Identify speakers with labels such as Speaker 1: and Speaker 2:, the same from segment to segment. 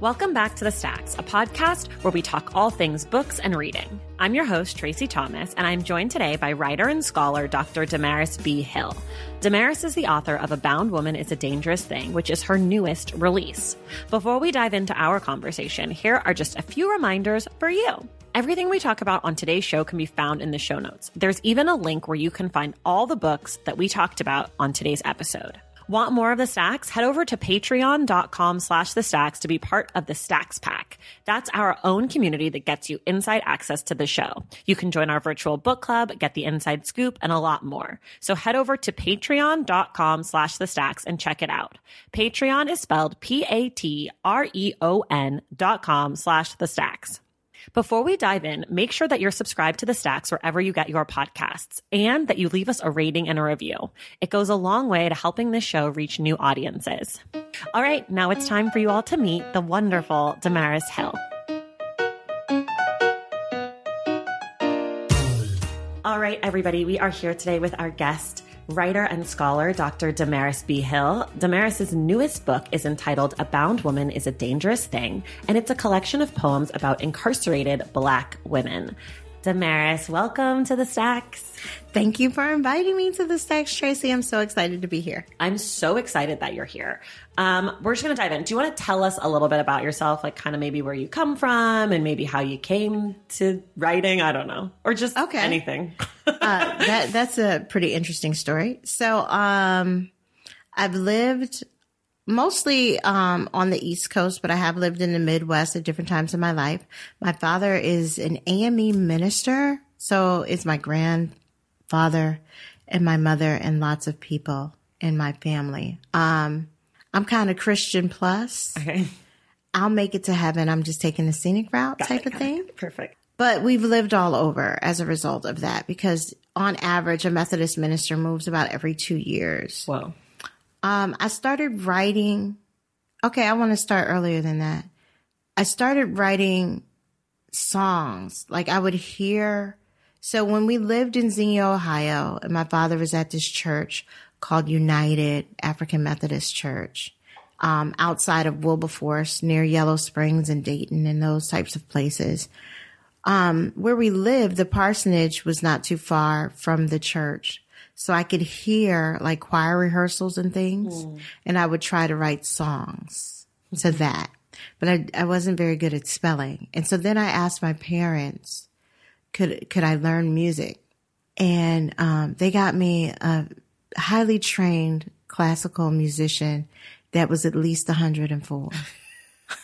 Speaker 1: Welcome back to The Stacks, a podcast where we talk all things books and reading. I'm your host, Tracy Thomas, and I'm joined today by writer and scholar Dr. Damaris B. Hill. Damaris is the author of A Bound Woman is a Dangerous Thing, which is her newest release. Before we dive into our conversation, here are just a few reminders for you. Everything we talk about on today's show can be found in the show notes. There's even a link where you can find all the books that we talked about on today's episode. Want more of the stacks? Head over to patreon.com slash the stacks to be part of the stacks pack. That's our own community that gets you inside access to the show. You can join our virtual book club, get the inside scoop, and a lot more. So head over to patreon.com slash the stacks and check it out. Patreon is spelled P-A-T-R-E-O-N dot com slash the stacks. Before we dive in, make sure that you're subscribed to the stacks wherever you get your podcasts and that you leave us a rating and a review. It goes a long way to helping this show reach new audiences. All right, now it's time for you all to meet the wonderful Damaris Hill. All right, everybody, we are here today with our guest, writer and scholar Dr. Damaris B. Hill. Damaris's newest book is entitled A Bound Woman is a Dangerous Thing, and it's a collection of poems about incarcerated Black women. Damaris, welcome to the Stacks.
Speaker 2: Thank you for inviting me to the Stacks, Tracy. I'm so excited to be here.
Speaker 1: I'm so excited that you're here. Um, we're just going to dive in. Do you want to tell us a little bit about yourself, like kind of maybe where you come from and maybe how you came to writing? I don't know, or just okay. anything.
Speaker 2: uh, that that's a pretty interesting story. So, um, I've lived mostly um, on the East Coast, but I have lived in the Midwest at different times in my life. My father is an AME minister, so is my grandfather and my mother and lots of people in my family. Um, I'm kind of Christian plus. Okay. I'll make it to heaven. I'm just taking the scenic route got type it, of thing.
Speaker 1: It. Perfect.
Speaker 2: But we've lived all over as a result of that because on average, a Methodist minister moves about every two years.
Speaker 1: Wow.
Speaker 2: Um, I started writing. Okay, I want to start earlier than that. I started writing songs. Like I would hear. So when we lived in Xenia, Ohio, and my father was at this church called United African Methodist Church, um, outside of Wilberforce, near Yellow Springs and Dayton and those types of places. Um, where we lived, the parsonage was not too far from the church. So I could hear like choir rehearsals and things. Mm. And I would try to write songs to mm-hmm. that. But I, I wasn't very good at spelling. And so then I asked my parents, could, could I learn music? And, um, they got me a highly trained classical musician that was at least 104.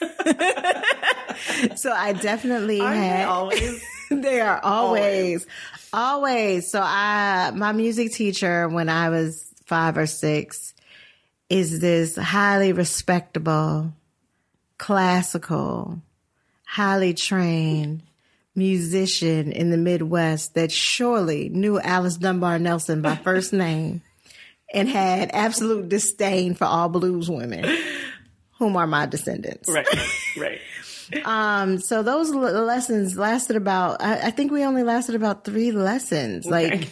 Speaker 2: so I definitely
Speaker 1: Aren't
Speaker 2: had.
Speaker 1: They always.
Speaker 2: they are always, always, always. So I, my music teacher when I was five or six is this highly respectable, classical, highly trained musician in the Midwest that surely knew Alice Dunbar Nelson by first name and had absolute disdain for all blues women, whom are my descendants.
Speaker 1: Right, right.
Speaker 2: Um, so those lessons lasted about, I, I, think we only lasted about three lessons. Okay. Like,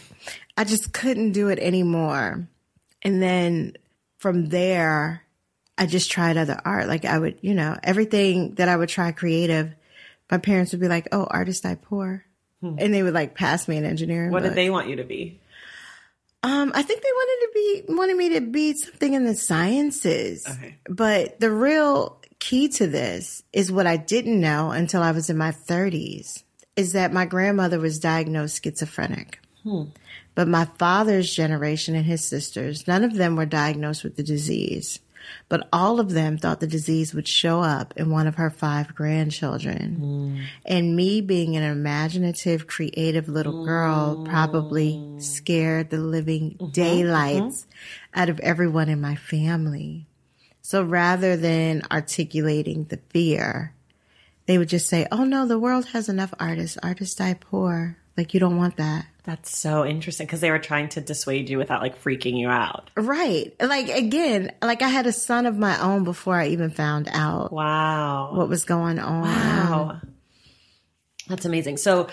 Speaker 2: I just couldn't do it anymore. And then from there, I just tried other art. Like I would, you know, everything that I would try creative, my parents would be like, "Oh, artist I poor," and they would like pass me an engineering.
Speaker 1: Hmm. What
Speaker 2: book.
Speaker 1: did they want you to be?
Speaker 2: Um, I think they wanted to be wanted me to be something in the sciences.
Speaker 1: Okay.
Speaker 2: But the real key to this is what I didn't know until I was in my 30s is that my grandmother was diagnosed schizophrenic. Hmm. But my father's generation and his sisters, none of them were diagnosed with the disease. But all of them thought the disease would show up in one of her five grandchildren. Hmm. And me being an imaginative, creative little girl probably hmm. scared the living mm-hmm. daylights mm-hmm. out of everyone in my family. So rather than articulating the fear, they would just say, Oh no, the world has enough artists. Artists die poor. Like you don't want that.
Speaker 1: That's so interesting because they were trying to dissuade you without like freaking you out.
Speaker 2: Right. Like again, like I had a son of my own before I even found out
Speaker 1: Wow.
Speaker 2: what was going on.
Speaker 1: Wow. That's amazing. So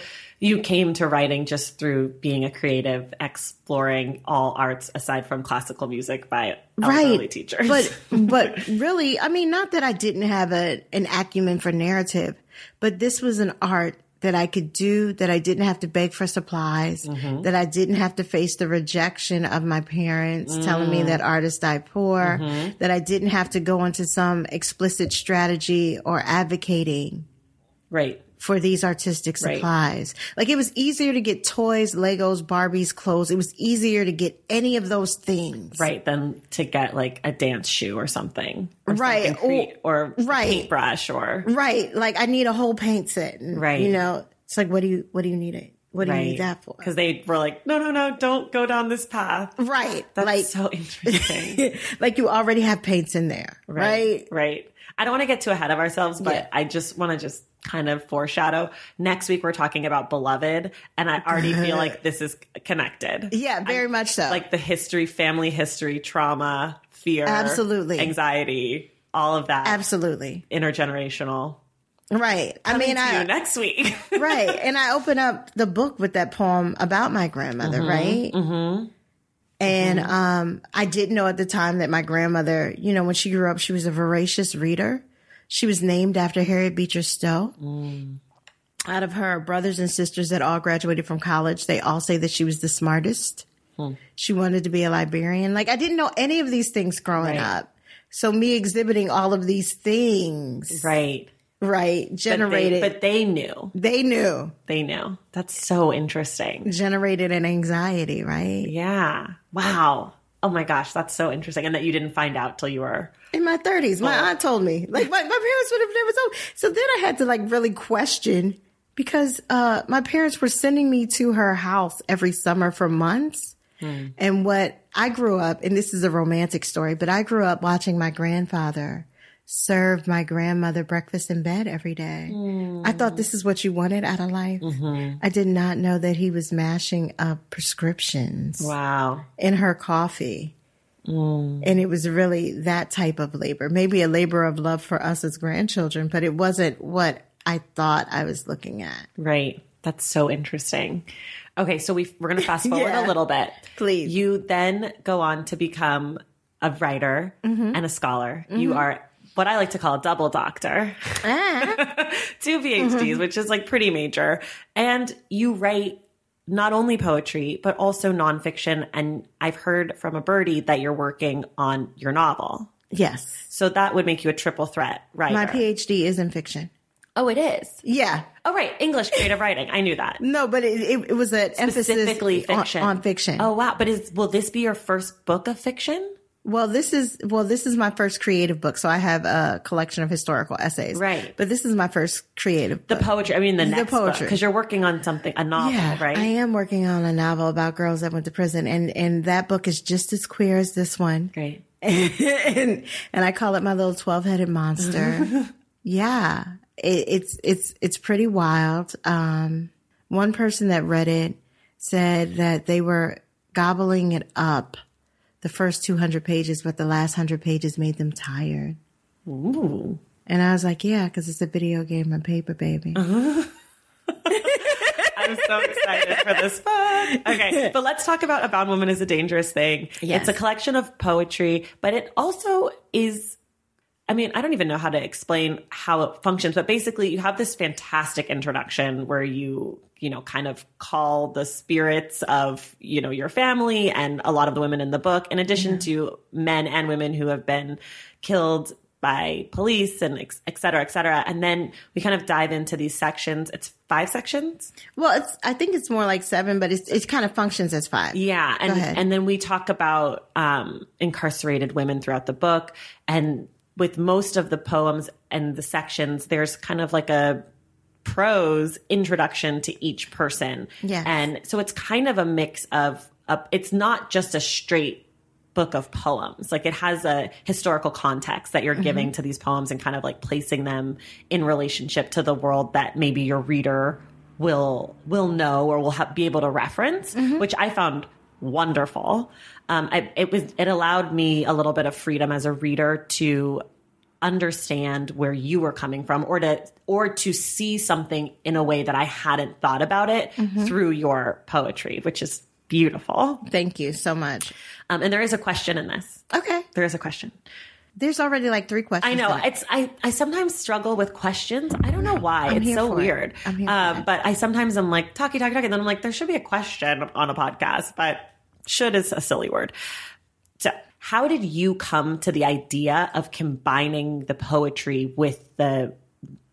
Speaker 1: you came to writing just through being a creative, exploring all arts aside from classical music by elderly
Speaker 2: right
Speaker 1: teachers.
Speaker 2: but but really i mean not that i didn't have a an acumen for narrative but this was an art that i could do that i didn't have to beg for supplies
Speaker 1: Mm-hmm.
Speaker 2: that i didn't have to face the rejection of my parents telling
Speaker 1: Mm.
Speaker 2: me that artists die poor
Speaker 1: Mm-hmm.
Speaker 2: that i didn't have to go into some explicit strategy or advocating
Speaker 1: right.
Speaker 2: For these artistic
Speaker 1: Right.
Speaker 2: supplies. Like it was easier to get toys, Legos, Barbies, clothes. It was easier to get any of those things.
Speaker 1: Right. Than to get like a dance shoe or something. Or
Speaker 2: Right,
Speaker 1: something cre- or, a
Speaker 2: right.
Speaker 1: paintbrush or
Speaker 2: Right. Like I need a whole paint set. And,
Speaker 1: Right.
Speaker 2: You know, it's like, what do you, what do you need it? What do you need that for?
Speaker 1: Because they were like, no, no, no, don't go down this path.
Speaker 2: Right.
Speaker 1: That's
Speaker 2: like,
Speaker 1: so interesting.
Speaker 2: like you already have paints in there. Right.
Speaker 1: Right. I don't want to get too ahead of ourselves, but
Speaker 2: Yeah.
Speaker 1: I just want to just kind of foreshadow. Next week we're talking about Beloved, and I already feel like this is connected.
Speaker 2: Yeah, very much so.
Speaker 1: Like the history, family history, trauma, fear,
Speaker 2: Absolutely.
Speaker 1: anxiety, all of that
Speaker 2: Absolutely.
Speaker 1: intergenerational.
Speaker 2: Right. I mean, I,
Speaker 1: you next week.
Speaker 2: right. And I open up the book with that poem about my grandmother, right? Mm-hmm. And um, I didn't know at the time that my grandmother, you know, when she grew up, she was a voracious reader. She was named after Harriet Beecher Stowe. Mm. Out of her brothers and sisters that all graduated from college, they all say that she was the smartest. Hmm. She wanted to be a librarian. Like I didn't know any of these things growing
Speaker 1: Right.
Speaker 2: up. So me exhibiting all of these things,
Speaker 1: right.
Speaker 2: right,
Speaker 1: But they,
Speaker 2: generated.
Speaker 1: but they knew.
Speaker 2: they knew
Speaker 1: They knew. That's so interesting.
Speaker 2: generated an anxiety, right?
Speaker 1: Yeah. Wow. Oh my gosh, that's so interesting. And that you didn't find out till you were
Speaker 2: In my thirties, my
Speaker 1: Oh.
Speaker 2: aunt told me. Like my, my parents would have never told. So then I had to like really question because uh, my parents were sending me to her house every summer for months. And what I grew up, and this is a romantic story, but I grew up watching my grandfather serve my grandmother breakfast in bed every day. I mm. thought this is what you wanted out of life. Mm-hmm. I did not know that he was mashing up prescriptions
Speaker 1: Wow.
Speaker 2: in her coffee. Mm. And it was really that type of labor, maybe a labor of love for us as grandchildren, but it wasn't what I thought I was looking at.
Speaker 1: Right. That's so interesting. Okay, so we we're going to fast forward
Speaker 2: Yeah.
Speaker 1: a little bit.
Speaker 2: Please.
Speaker 1: You then go on to become a writer
Speaker 2: Mm-hmm.
Speaker 1: and a scholar. You mm-hmm. are what I like to call a double doctor.
Speaker 2: Ah,
Speaker 1: Two PhDs, which is like pretty major. And you write not only poetry, but also nonfiction. And I've heard from a birdie that you're working on your novel.
Speaker 2: yes.
Speaker 1: So that would make you a triple threat right?
Speaker 2: My PhD is in fiction.
Speaker 1: oh, it is.
Speaker 2: Yeah.
Speaker 1: Oh, right. English creative writing. I knew that.
Speaker 2: No, but it, it, it was an emphasis
Speaker 1: Specifically
Speaker 2: on-
Speaker 1: fiction.
Speaker 2: On, fiction.
Speaker 1: Oh wow! But is will this be your first book of fiction?
Speaker 2: Well, this is well, this is my first creative book. So I have a collection of historical essays.
Speaker 1: Right.
Speaker 2: But this is my first creative
Speaker 1: The
Speaker 2: book.
Speaker 1: poetry. I mean, the next
Speaker 2: poetry.
Speaker 1: because you're working on something, a novel,
Speaker 2: yeah,
Speaker 1: right?
Speaker 2: I am working on a novel about girls that went to prison, and and that book is just as queer as this one.
Speaker 1: Great.
Speaker 2: and, and I call it my little twelve headed monster. yeah, it, it's it's it's pretty wild. Um, one person that read it said that they were gobbling it up the first two hundred pages, but the last hundred pages made them tired.
Speaker 1: Ooh.
Speaker 2: And I was like, yeah, because it's a video game and paper, baby.
Speaker 1: I'm so excited for this book. Okay, but let's talk about A Bound Woman is a Dangerous Thing.
Speaker 2: Yes.
Speaker 1: It's a collection of poetry, but it also is I mean, I don't even know how to explain how it functions, but basically you have this fantastic introduction where you, you know, kind of call the spirits of, you know, your family and a lot of the women in the book, in addition to men and women who have been killed by police and et cetera, et cetera. And then we kind of dive into these sections. It's five sections.
Speaker 2: Well, it's I think it's more like seven, but it's it kind of functions as five.
Speaker 1: Yeah, and and then we talk about um, incarcerated women throughout the book, and with most of the poems and the sections, there's kind of like a prose introduction to each person.
Speaker 2: Yes.
Speaker 1: and so it's kind of a mix of. Uh, it's not just a straight book of poems. Like it has a historical context that you're giving to these poems and kind of like placing them in relationship to the world that maybe your reader will will know or will ha- be able to reference, which I found wonderful. Um, I, it was it allowed me a little bit of freedom as a reader to understand where you were coming from or to or to see something in a way that I hadn't thought about it through your poetry, which is beautiful.
Speaker 2: Thank you so much.
Speaker 1: Um, and there is a question in this.
Speaker 2: Okay.
Speaker 1: There is a question.
Speaker 2: There's already like three questions.
Speaker 1: I know it's I, I sometimes struggle with questions. I don't know why.
Speaker 2: I'm
Speaker 1: it's so
Speaker 2: it.
Speaker 1: weird.
Speaker 2: For
Speaker 1: um,
Speaker 2: it.
Speaker 1: but I sometimes I'm like talkie talkie talkie, and then I'm like there should be a question on a podcast, but should is a silly word. So how did you come to the idea of combining the poetry with the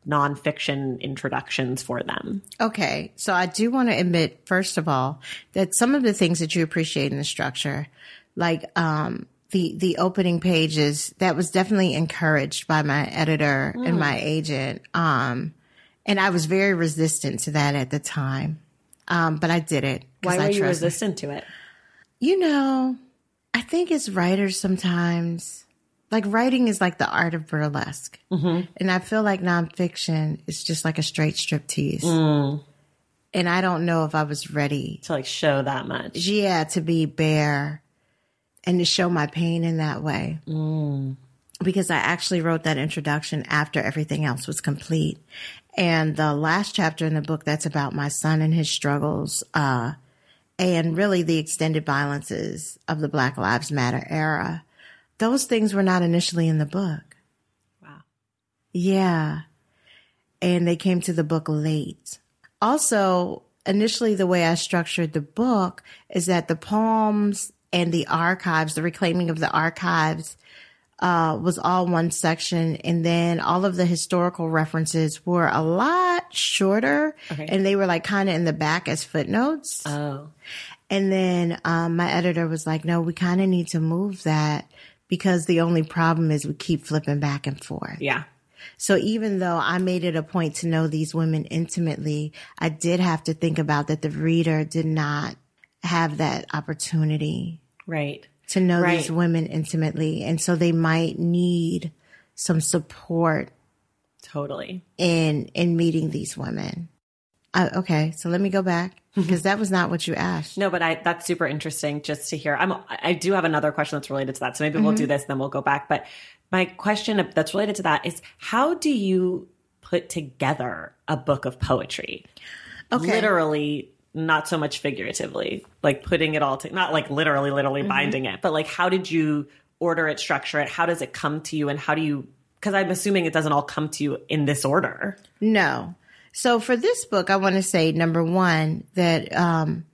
Speaker 1: nonfiction introductions for them?
Speaker 2: Okay, so I do want to admit, first of all, that some of the things that you appreciate in the structure, like um, the the opening pages, that was definitely encouraged by my editor and my agent, um, and I was very resistant to that at the time, um, but I did it
Speaker 1: Why
Speaker 2: I
Speaker 1: were you
Speaker 2: trust-
Speaker 1: resistant to it?
Speaker 2: You know, I think as writers sometimes, like writing is like the art of burlesque. Mm-hmm. And I feel like nonfiction is just like a straight strip striptease. And I don't know if I was ready,
Speaker 1: To like show that much.
Speaker 2: yeah, to be bare and to show my pain in that way. Because I actually wrote that introduction after everything else was complete. And the last chapter in the book that's about my son and his struggles, uh, and really the extended violences of the Black Lives Matter era. Those things were not initially in the book.
Speaker 1: Wow.
Speaker 2: Yeah. And they came to the book late. Also, initially, the way I structured the book is that the poems and the archives, the reclaiming of the archives, uh, was all one section. And then all of the historical references were a lot shorter
Speaker 1: Okay.
Speaker 2: and they were like kind of in the back as footnotes.
Speaker 1: Oh.
Speaker 2: And then um, my editor was like, no, we kind of need to move that because the only problem is we keep flipping back and forth.
Speaker 1: Yeah.
Speaker 2: So even though I made it a point to know these women intimately, I did have to think about that the reader did not have that opportunity
Speaker 1: Right.
Speaker 2: To know
Speaker 1: Right.
Speaker 2: these women intimately. And so they might need some support
Speaker 1: Totally.
Speaker 2: in in meeting these women. Uh, okay, so let me go back because that was not what you asked.
Speaker 1: No, but I that's super interesting just to hear. I'm I do have another question that's related to that. So maybe we'll do this then we'll go back. But my question that's related to that is how do you put together a book of poetry?
Speaker 2: Okay.
Speaker 1: Literally not so much figuratively, like putting it all to not like literally literally binding it, but like how did you order it, structure it? How does it come to you and how do you because I'm assuming it doesn't all come to you in this order.
Speaker 2: No. So for this book, I want to say number one that um,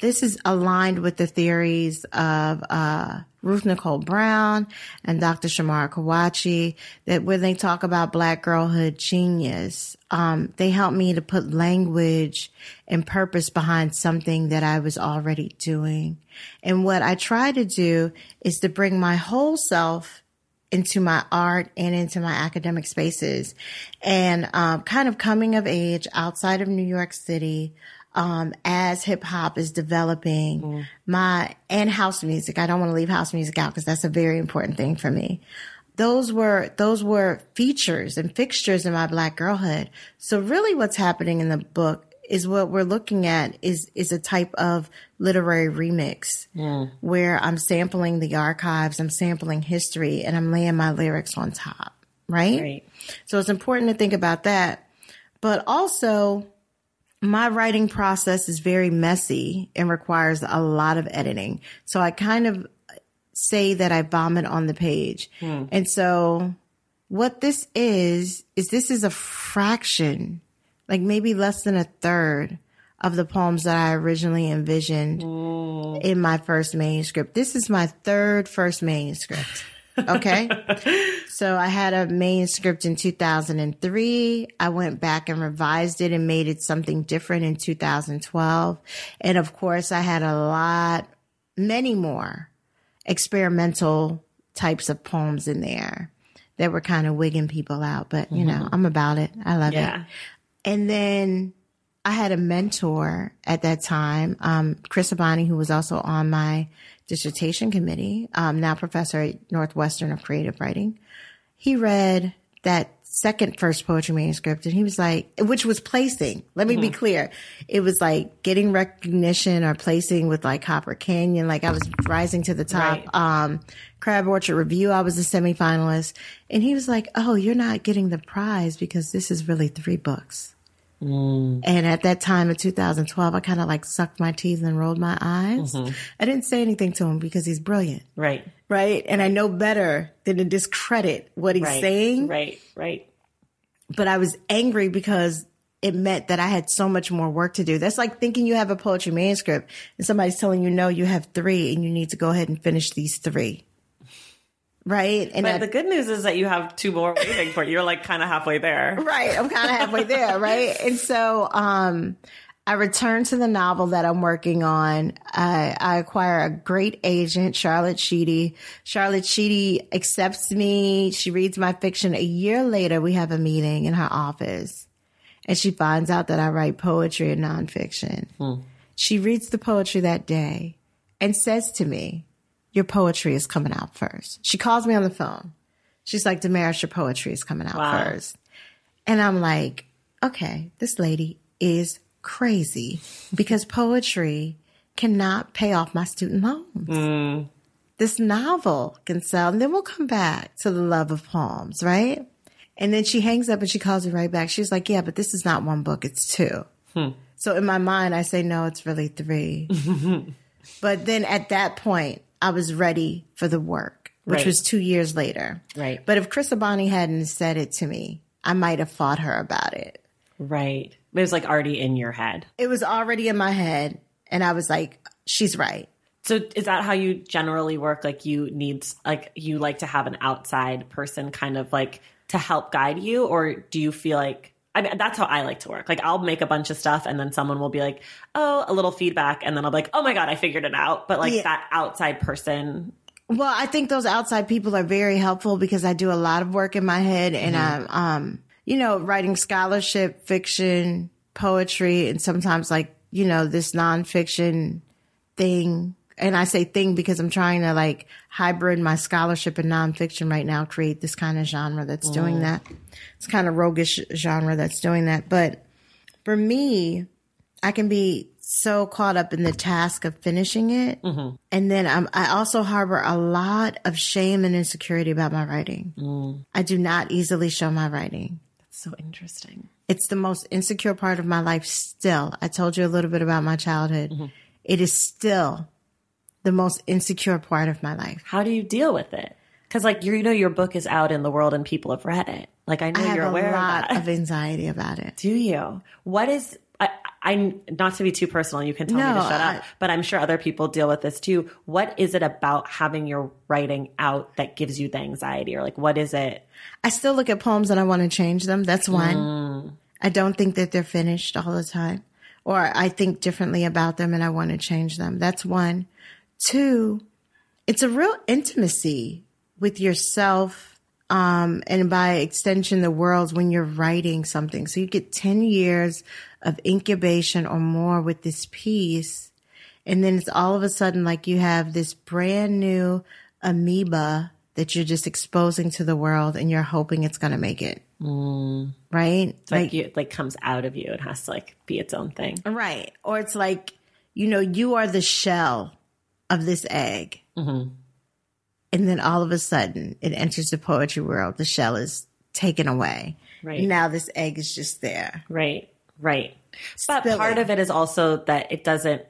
Speaker 2: this is aligned with the theories of uh, Ruth Nicole Brown and Dr. Chamara Kwakye. That when they talk about Black girlhood genius, um, they help me to put language and purpose behind something that I was already doing. And what I try to do is to bring my whole self into my art and into my academic spaces and um, kind of coming of age outside of New York City um, as hip hop is developing my and house music. I don't want to leave house music out because that's a very important thing for me. Those were those were features and fixtures in my black girlhood. So really what's happening in the book is what we're looking at is is a type of literary remix where I'm sampling the archives, I'm sampling history, and I'm laying my lyrics on top. Right?
Speaker 1: Right.
Speaker 2: So it's important to think about that. But also, my writing process is very messy and requires a lot of editing. So I kind of say that I vomit on the page. Hmm. And so what this is, is this is a fraction, like maybe less than a third of the poems that I originally envisioned hmm. in my first manuscript. This is my third first manuscript. Okay. so I had a manuscript in 2003. I went back and revised it and made it something different in 2012. And of course, I had a lot, many more experimental types of poems in there that were kind of wigging people out. But, you know, I'm about it. I love
Speaker 1: Yeah.
Speaker 2: it. And then I had a mentor at that time, um, Chris Abani, who was also on my dissertation committee, um, now professor at Northwestern of Creative Writing. He read that second first poetry manuscript and he was like, which was placing. Let me be clear. It was like getting recognition or placing with like Copper Canyon. Like I was rising to the top.
Speaker 1: Right.
Speaker 2: Um, Crab Orchard Review, I was a semifinalist. And he was like, Oh, you're not getting the prize because this is really three books. Mm. And at that time in 2012, I kind of like sucked my teeth and rolled my eyes. Mm-hmm. I didn't say anything to him because he's brilliant,
Speaker 1: Right.
Speaker 2: right? And I know better than to discredit what he's
Speaker 1: Right.
Speaker 2: saying.
Speaker 1: Right. Right.
Speaker 2: But I was angry because it meant that I had so much more work to do. That's like thinking you have a poetry manuscript and somebody's telling you, no, you have three and you need to go ahead and finish these three. Right? And
Speaker 1: But the good news is that you have two more waiting for you. You're like kind of halfway there.
Speaker 2: right i'm kind of halfway there right? And so um i return to the novel that i'm working on. I, I acquire a great agent charlotte sheedy. Charlotte sheedy accepts me. She reads my fiction. A year later we have a meeting in her office and she finds out that i write poetry and nonfiction. She reads the poetry that day and says to me your poetry is coming out first she calls me on the phone she's like damaris your poetry is coming out
Speaker 1: Wow.
Speaker 2: first and I'm like, okay, this lady is crazy because poetry cannot pay off my student loans. Mm. This novel can sell, and then we'll come back to the love of poems, right? And then she hangs up and she calls me right back. She's like, yeah, but this is not one book, it's two. Hmm. So in my mind, I say, no, it's really three. but then at that point, I was ready for the work, which
Speaker 1: Right.
Speaker 2: was two years later.
Speaker 1: Right.
Speaker 2: But if Chris Abani hadn't said it to me, I might have fought her about it.
Speaker 1: Right. It was like already in your head.
Speaker 2: It was already in my head, and I was like, she's right.
Speaker 1: So is that how you generally work? Like you need like you like to have an outside person kind of like to help guide you, or do you feel like I mean that's how I like to work. Like I'll make a bunch of stuff and then someone will be like, "Oh, a little feedback," and then I'll be like, "Oh my god, I figured it out." But like
Speaker 2: Yeah.
Speaker 1: that outside person,
Speaker 2: Well, I think those outside people are very helpful because I do a lot of work in my head and I'm, um, you know, writing scholarship, fiction, poetry, and sometimes like, you know, this nonfiction thing. And I say thing because I'm trying to like hybrid my scholarship and nonfiction right now, create this kind of genre that's doing mm. that. It's kind of roguish genre that's doing that. But for me, I can be so caught up in the task of finishing it. Mm-hmm. And then um, I also harbor a lot of shame and insecurity about my writing. Mm. I do not easily show my writing.
Speaker 1: that's so interesting.
Speaker 2: It's the most insecure part of my life still. I told you a little bit about my childhood. Mm-hmm. It is still the most insecure part of my life.
Speaker 1: How do you deal with it? Because like you know your book is out in the world and people have read it. Like I know
Speaker 2: I
Speaker 1: you're
Speaker 2: a
Speaker 1: aware
Speaker 2: lot
Speaker 1: of that.
Speaker 2: of anxiety about it.
Speaker 1: Do you? What is I, I not to be too personal, you can tell me to shut
Speaker 2: I-
Speaker 1: up, but I'm sure other people deal with this too. What is it about having your writing out that gives you the anxiety or like what is it?
Speaker 2: I still look at poems and I want to change them. That's one. Mm. I don't think that they're finished all the time. Or I think differently about them and I want to change them. That's one. Two, it's a real intimacy with yourself um, and by extension the world when you're writing something. So you get 10 years of incubation or more with this piece. And then it's all of a sudden like you have this brand new amoeba that you're just exposing to the world and you're hoping it's going to make it. Right?
Speaker 1: It's like, you, it like comes out of you It has to like be its own thing.
Speaker 2: Right. Or it's like, you know, you are the shell of this egg. Mm-hmm. And then all of a sudden it enters the poetry world. The shell is taken away.
Speaker 1: Right.
Speaker 2: Now this egg is just there.
Speaker 1: Right. Right. But part of it is also that it doesn't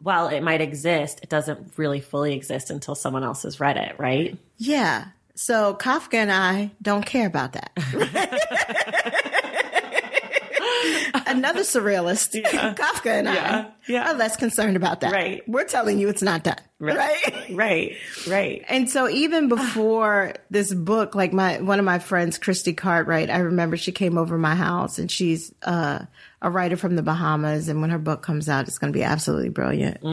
Speaker 1: while it might exist, it doesn't really fully exist until someone else has read it, right?
Speaker 2: Yeah. So Kafka and I don't care about that. Another surrealist, yeah. Kafka and
Speaker 1: Yeah.
Speaker 2: I
Speaker 1: Yeah.
Speaker 2: are less concerned about that.
Speaker 1: Right.
Speaker 2: We're telling you it's not done. Right.
Speaker 1: Right. Right.
Speaker 2: And so even before this book, like my one of my friends, Christy Cartwright, I remember she came over my house and she's uh, a writer from the Bahamas. And when her book comes out, it's going to be absolutely brilliant.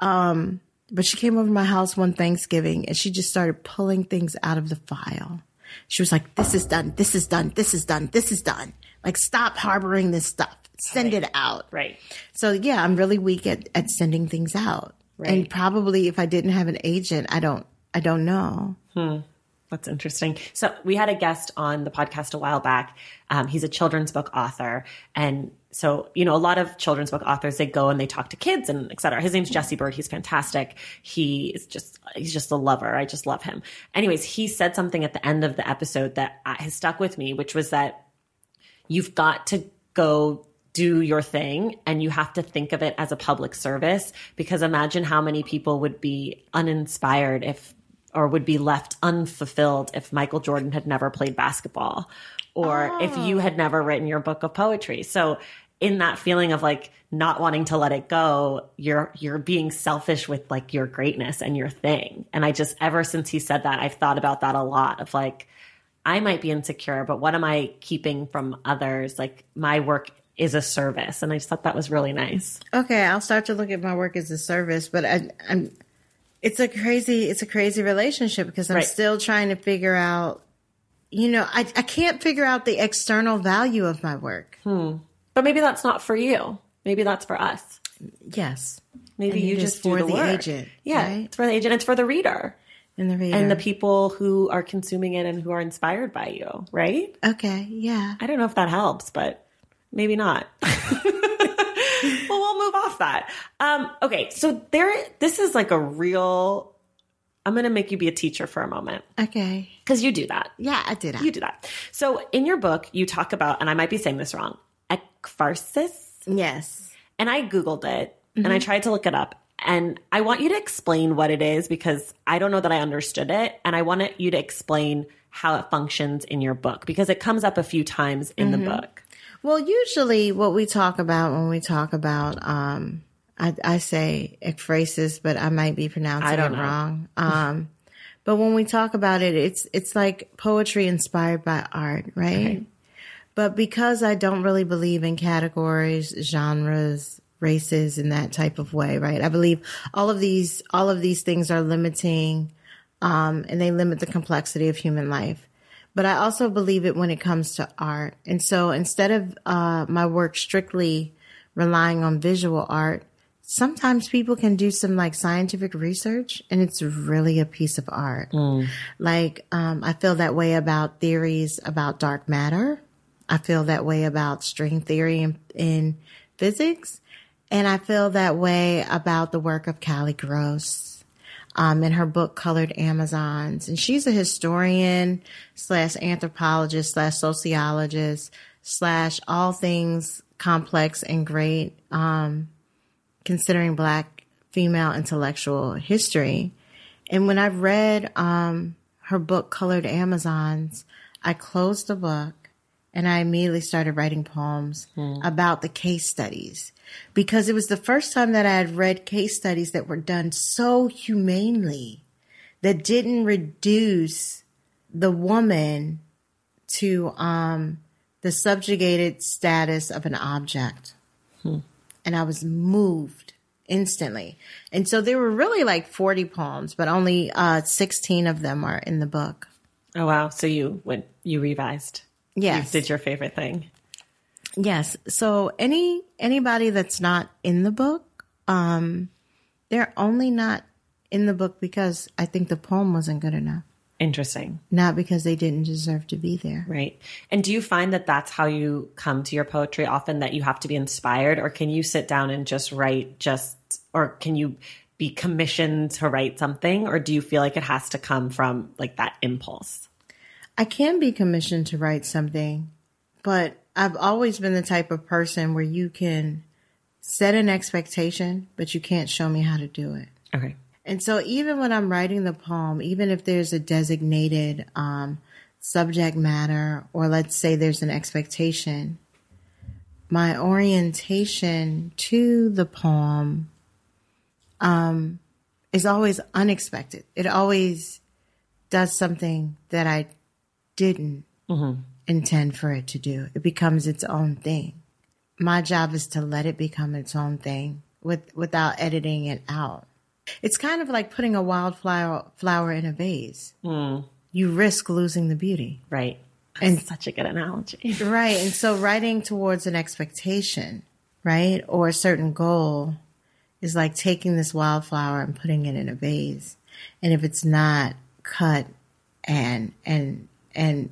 Speaker 2: Um, but she came over my house one Thanksgiving and she just started pulling things out of the file. She was like, "This is done. This is done. This is done. This is done. Like, stop harboring this stuff. Send it out."
Speaker 1: Right.
Speaker 2: So yeah, I'm really weak at, at sending things out.
Speaker 1: Right.
Speaker 2: And probably if I didn't have an agent, I don't I don't know. Hmm.
Speaker 1: That's interesting. So we had a guest on the podcast a while back. Um, he's a children's book author, and so you know a lot of children's book authors they go and they talk to kids and et cetera. His name's Jesse Bird. He's fantastic. He is just he's just a lover. I just love him. Anyways, he said something at the end of the episode that uh, has stuck with me, which was that you've got to go do your thing and you have to think of it as a public service because imagine how many people would be uninspired if or would be left unfulfilled if Michael Jordan had never played basketball or if you had never written your book of poetry. So in that feeling of like not wanting to let it go, you're you're being selfish with like your greatness and your thing. And I just ever since he said that, I've thought about that a lot of like I might be insecure, but what am I keeping from others? Like my work is a service. And I just thought that was really nice.
Speaker 2: Okay, I'll start to look at my work as a service, but I, I'm it's a crazy it's a crazy relationship because I'm
Speaker 1: Right.
Speaker 2: still trying to figure out you know, I I can't figure out the external value of my work. Hmm.
Speaker 1: But maybe that's not for you. Maybe that's for us.
Speaker 2: Yes.
Speaker 1: Maybe
Speaker 2: And
Speaker 1: you just do
Speaker 2: for
Speaker 1: the,
Speaker 2: the agent,
Speaker 1: Yeah,
Speaker 2: right?
Speaker 1: it's for the agent. It's for the reader
Speaker 2: In the reader.
Speaker 1: and the people who are consuming it and who are inspired by you. Right?
Speaker 2: Okay, yeah.
Speaker 1: I don't know if that helps, but maybe not. well, we'll move off that. Um, okay, so there. This is like a real. I'm going to make you be a teacher for a moment
Speaker 2: Okay.
Speaker 1: because you do that.
Speaker 2: Yeah, I did.
Speaker 1: You do that. So in your book, you talk about, and I might be saying this wrong, ekpharsis.
Speaker 2: Yes.
Speaker 1: And I Googled it and I tried to look it up. And I want you to explain what it is because I don't know that I understood it. And I want you to explain how it functions in your book because it comes up a few times in the book.
Speaker 2: Well, usually what we talk about when we talk about, um, I, I say ekphrasis, but I might be pronouncing it
Speaker 1: know.
Speaker 2: wrong. Um, but when we talk about it, it's it's like poetry inspired by art, right? But because I don't really believe in categories, genres, races, in that type of way, right? I believe all of these all of these things are limiting, um, and they limit the complexity of human life. But I also believe it when it comes to art. And so instead of uh, my work strictly relying on visual art, sometimes people can do some like scientific research and it's really a piece of art. Like, um, I feel that way about theories about dark matter. I feel that way about string theory in, in physics. And I feel that way about the work of Callie Gross um, in her book Colored Amazons. And she's a historian slash anthropologist slash sociologist slash all things complex and great, um, considering Black female intellectual history. And when I read um, her book Colored Amazons, I closed the book and I immediately started writing poems about the case studies because it was the first time that I had read case studies that were done so humanely that didn't reduce the woman to um, the subjugated status of an object. And I was moved instantly. And so there were really like 40 poems, but only uh, 16 of them are in the book.
Speaker 1: Oh, wow. So you went, you revised.
Speaker 2: Yes.
Speaker 1: You did your favorite thing.
Speaker 2: Yes. So any anybody that's not in the book, um, they're only not in the book because I think the poem wasn't good enough,
Speaker 1: Interesting.
Speaker 2: not because they didn't deserve to be there.
Speaker 1: Right. And do you find that that's how you come to your poetry often that you have to be inspired or can you sit down and just write just or can you be commissioned to write something or do you feel like it has to come from like that impulse?
Speaker 2: I can be commissioned to write something, but I've always been the type of person where you can set an expectation, but you can't show me how to do it.
Speaker 1: Okay.
Speaker 2: And so even when I'm writing the poem, even if there's a designated um, subject matter, or let's say there's an expectation, my orientation to the poem um, is always unexpected. It always does something that I didn't mm-hmm. Intend for it to do. It becomes its own thing. My job is to let it become its own thing with without editing it out. It's kind of like putting a wildflower flower in a vase. Mm. You risk losing the beauty.
Speaker 1: Right. And such a good analogy.
Speaker 2: Right. And so writing towards an expectation, right? Or a certain goal is like taking this wildflower and putting it in a vase. And if it's not cut and and and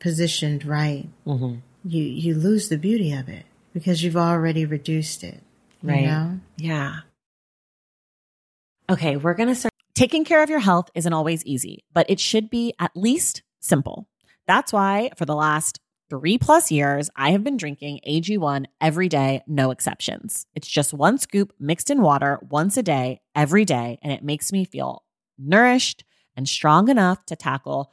Speaker 2: positioned right, mm-hmm. you you lose the beauty of it because you've already reduced it. Right. You know?
Speaker 1: Yeah. Okay, we're gonna start. Taking care of your health isn't always easy, but it should be at least simple. That's why for the last three plus years, I have been drinking AG1 every day, no exceptions. It's just one scoop mixed in water once a day, every day, and it makes me feel nourished and strong enough to tackle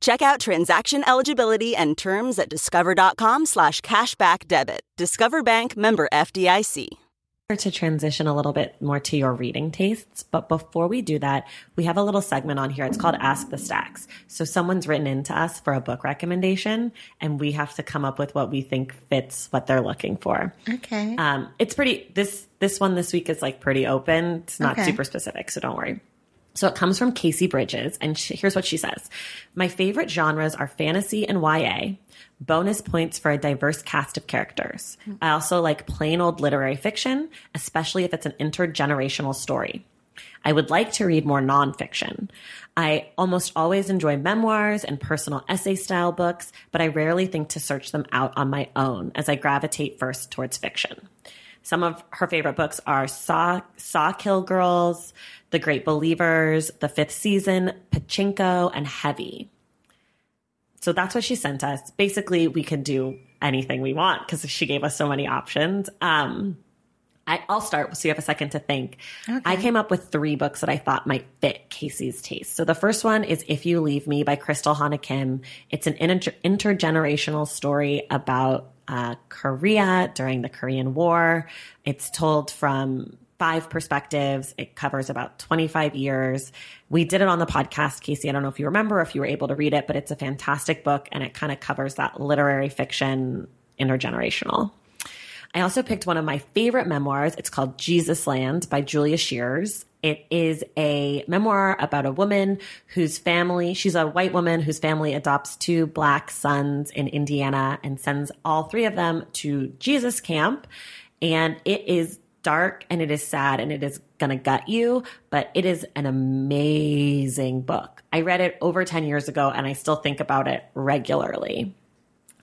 Speaker 3: Check out transaction eligibility and terms at discover.com slash cashback debit. Discover Bank member FDIC.
Speaker 1: To transition a little bit more to your reading tastes. But before we do that, we have a little segment on here. It's called Ask the Stacks. So someone's written in to us for a book recommendation and we have to come up with what we think fits what they're looking for.
Speaker 2: Okay.
Speaker 1: Um, it's pretty, this, this one this week is like pretty open. It's not okay. super specific. So don't worry. So it comes from Casey Bridges, and she, here's what she says My favorite genres are fantasy and YA. Bonus points for a diverse cast of characters. I also like plain old literary fiction, especially if it's an intergenerational story. I would like to read more nonfiction. I almost always enjoy memoirs and personal essay style books, but I rarely think to search them out on my own as I gravitate first towards fiction. Some of her favorite books are Saw, Sawkill Girls, The Great Believers, The Fifth Season, Pachinko, and Heavy. So that's what she sent us. Basically, we can do anything we want because she gave us so many options. Um, I, will start so you have a second to think. Okay. I came up with three books that I thought might fit Casey's taste. So the first one is If You Leave Me by Crystal Hana Kim. It's an inter- intergenerational story about uh, Korea during the Korean War. It's told from five perspectives. It covers about 25 years. We did it on the podcast, Casey. I don't know if you remember, if you were able to read it, but it's a fantastic book and it kind of covers that literary fiction intergenerational. I also picked one of my favorite memoirs. It's called Jesus Land by Julia Scheeres. It is a memoir about a woman whose family, she's a white woman whose family adopts two black sons in Indiana and sends all three of them to Jesus camp. And it is dark and it is sad and it is going to gut you, but it is an amazing book. I read it over 10 years ago and I still think about it regularly.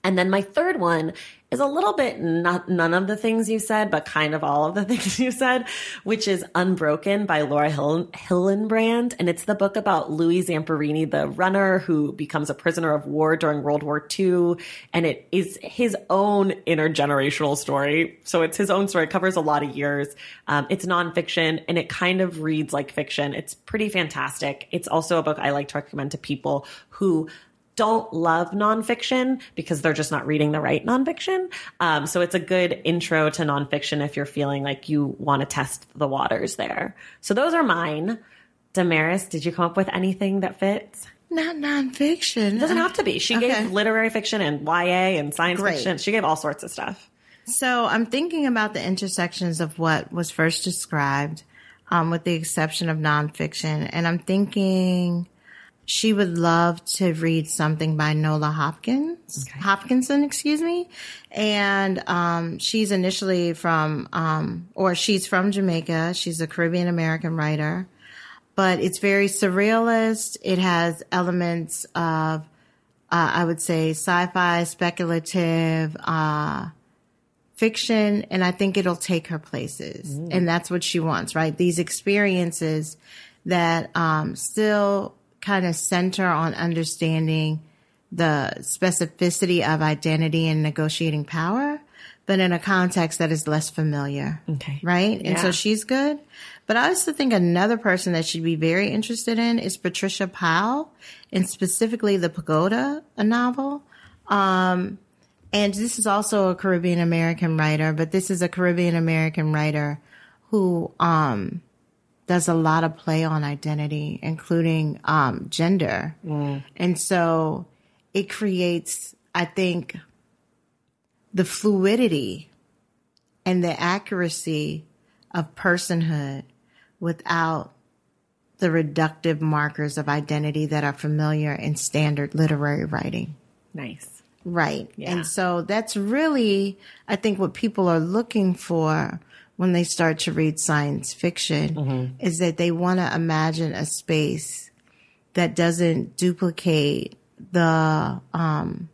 Speaker 1: And then my third one is a little bit not none of the things you said, but kind of all of the things you said, which is Unbroken by Laura Hill- Hillenbrand. And it's the book about Louis Zamperini, the runner who becomes a prisoner of war during World War II. And it is his own intergenerational story. So it's his own story. It covers a lot of years. Um, it's nonfiction and it kind of reads like fiction. It's pretty fantastic. It's also a book I like to recommend to people who don't love nonfiction because they're just not reading the right nonfiction. Um, so it's a good intro to nonfiction if you're feeling like you want to test the waters there. So those are mine. Damaris, did you come up with anything that fits?
Speaker 2: Not nonfiction.
Speaker 1: It doesn't have to be. She
Speaker 2: Okay.
Speaker 1: gave literary fiction and YA and science
Speaker 2: Great.
Speaker 1: fiction. She gave all sorts of stuff.
Speaker 2: So I'm thinking about the intersections of what was first described, um, with the exception of nonfiction. And I'm thinking she would love to read something by Nalo Hopkins, Hopkinson, excuse me. And, um, she's initially from, um, or she's from Jamaica. She's a Caribbean American writer, but it's very surrealist. It has elements of, uh, I would say sci-fi, speculative, uh, fiction and I think it'll take her places. And that's what she wants, right? These experiences that um, still kind of center on understanding the specificity of identity and negotiating power, but in a context that is less familiar.
Speaker 1: Okay.
Speaker 2: Right? And so she's good. But I also think another person that she'd be very interested in is Patricia Powell, and specifically the Pagoda a novel. Um, and this is also a Caribbean American writer, but this is a Caribbean American writer who um, does a lot of play on identity, including um, gender. And so it creates, I think, the fluidity and the accuracy of personhood without the reductive markers of identity that are familiar in standard literary writing.
Speaker 1: Nice.
Speaker 2: Right.
Speaker 1: Yeah.
Speaker 2: And so that's really, I think, what people are looking for when they start to read science fiction mm-hmm. is that they want to imagine a space that doesn't duplicate the, um,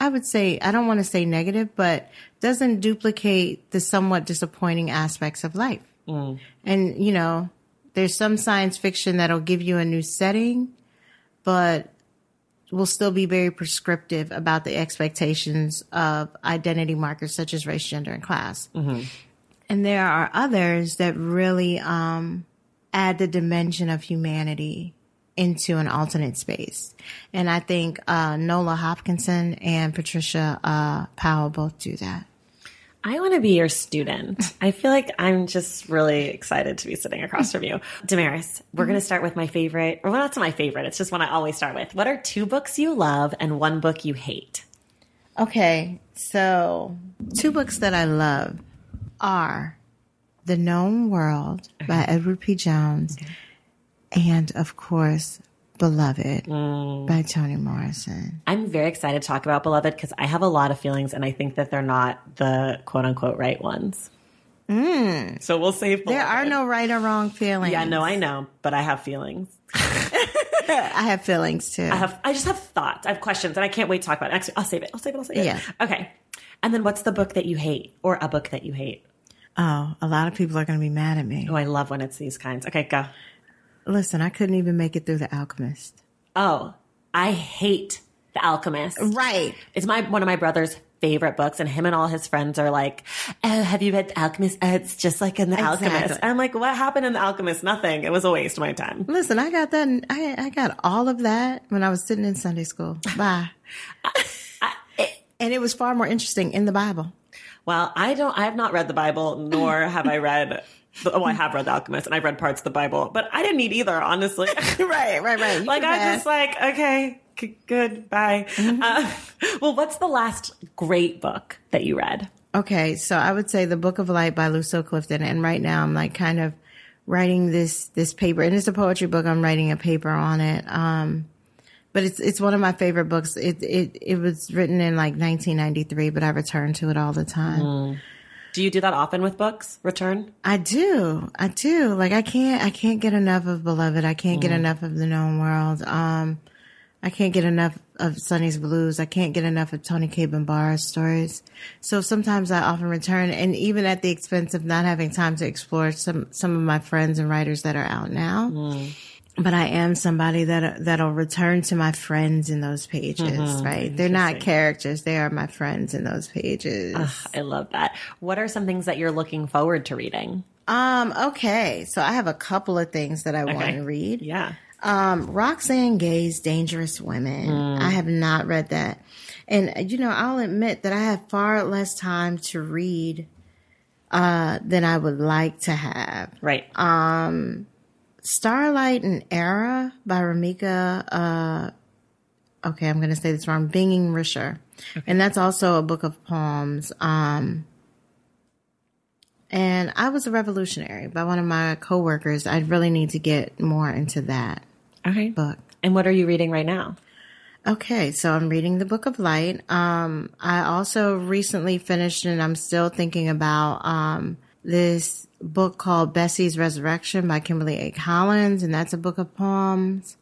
Speaker 2: I would say, I don't want to say negative, but doesn't duplicate the somewhat disappointing aspects of life. Mm. And, you know, there's some science fiction that'll give you a new setting, but will still be very prescriptive about the expectations of identity markers such as race, gender, and class. Mm-hmm. And there are others that really um, add the dimension of humanity into an alternate space. And I think uh, Nalo Hopkinson and Patricia uh, Powell both do that.
Speaker 1: I want to be your student. I feel like I'm just really excited to be sitting across from you. Damaris, we're going to start with my favorite, or well, not my favorite. It's just one I always start with. What are two books you love and one book you hate?
Speaker 2: Okay, so two books that I love are The Known World by Edward P. Jones and, of course, Beloved mm. by Toni Morrison.
Speaker 1: I'm very excited to talk about Beloved because I have a lot of feelings and I think that they're not the quote unquote right ones. Mm. So we'll save
Speaker 2: There are no right or wrong feelings.
Speaker 1: Yeah, no, I know, but I have feelings.
Speaker 2: I have feelings too.
Speaker 1: I have, I just have thoughts. I have questions, and I can't wait to talk about it. Actually, I'll save it. I'll save it. I'll save it.
Speaker 2: Yeah.
Speaker 1: Okay. And then, what's the book that you hate, or a book that you hate?
Speaker 2: Oh, a lot of people are going to be mad at me.
Speaker 1: Oh, I love when it's these kinds. Okay, go.
Speaker 2: Listen, I couldn't even make it through The Alchemist.
Speaker 1: Oh, I hate The Alchemist.
Speaker 2: Right.
Speaker 1: It's my one of my brother's favorite books, and him and all his friends are like, "Oh, have you read The Alchemist? Oh, it's just like in The Alchemist."
Speaker 2: Exactly.
Speaker 1: And I'm like, "What happened in The Alchemist? Nothing. It was a waste of my time."
Speaker 2: Listen, I got that. I, I got all of that when I was sitting in Sunday school. Bye. and it was far more interesting in the Bible.
Speaker 1: Well, I don't. I have not read the Bible, nor have I read. Oh, I have read The Alchemist, and I've read parts of the Bible, but I didn't need either, honestly.
Speaker 2: right, right, right. You
Speaker 1: like I'm just like, okay, g- good, bye. Uh, well, what's the last great book that you read?
Speaker 2: Okay, so I would say the Book of Light by Lucille Clifton, and right now I'm like kind of writing this this paper, and it's a poetry book. I'm writing a paper on it, um, but it's it's one of my favorite books. It it it was written in like 1993, but I return to it all the time. Mm.
Speaker 1: Do you do that often with books? Return?
Speaker 2: I do, I do. Like I can't I can't get enough of Beloved. I can't get mm. enough of The Known World. Um, I can't get enough of Sonny's Blues. I can't get enough of Toni Cade Bambara's stories. So sometimes I often return, and even at the expense of not having time to explore some some of my friends and writers that are out now. Mm. But I am somebody that that'll return to my friends in those pages. Right? They're not characters; they are my friends in those pages.
Speaker 1: I love that. What are some things that you're looking forward to reading?
Speaker 2: Um. Okay. So I have a couple of things that I want to read.
Speaker 1: Yeah.
Speaker 2: Um, Roxane Gay's Dangerous Women. I have not read that. And, uh, you know, I'll admit that I have far less time to read uh, than I would like to have.
Speaker 1: Right.
Speaker 2: Starlight and Error by Remica, uh, okay, I'm going to say this wrong, Binging Risher. And that's also a book of poems. Um, and I was a revolutionary by one of my coworkers. I really need to get more into that
Speaker 1: okay.
Speaker 2: book.
Speaker 1: And what are you reading right now?
Speaker 2: Okay, so I'm reading the Book of Light. Um, I also recently finished, and I'm still thinking about um, this book called Bessie's Resurrection by Kimberly A. Collins, and that's a book of poems.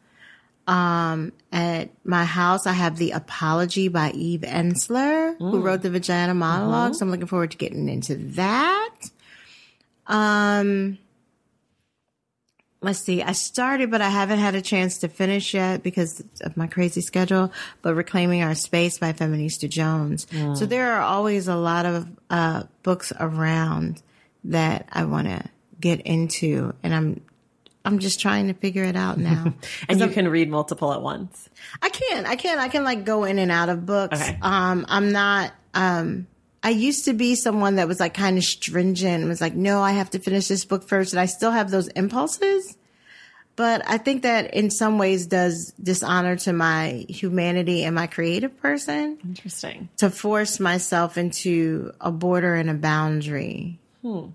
Speaker 2: Um, at my house, I have The Apology by Eve Ensler, who wrote the Vagina Monologue. So I'm looking forward to getting into that. Um, let's see. I started, but I haven't had a chance to finish yet because of my crazy schedule. But Reclaiming Our Space by Feminista Jones. So there are always a lot of uh, books around that I want to get into, and I'm I'm just trying to figure it out now.
Speaker 1: And you can read multiple at once.
Speaker 2: I can, I can, I can like go in and out of books.
Speaker 1: Okay.
Speaker 2: Um, I'm not, um, I used to be someone that was like kind of stringent and was like, no, I have to finish this book first. And I still have those impulses. But I think that in some ways does dishonor to my humanity and my creative person
Speaker 1: Interesting.
Speaker 2: to force myself into a border and a boundary. Hmm.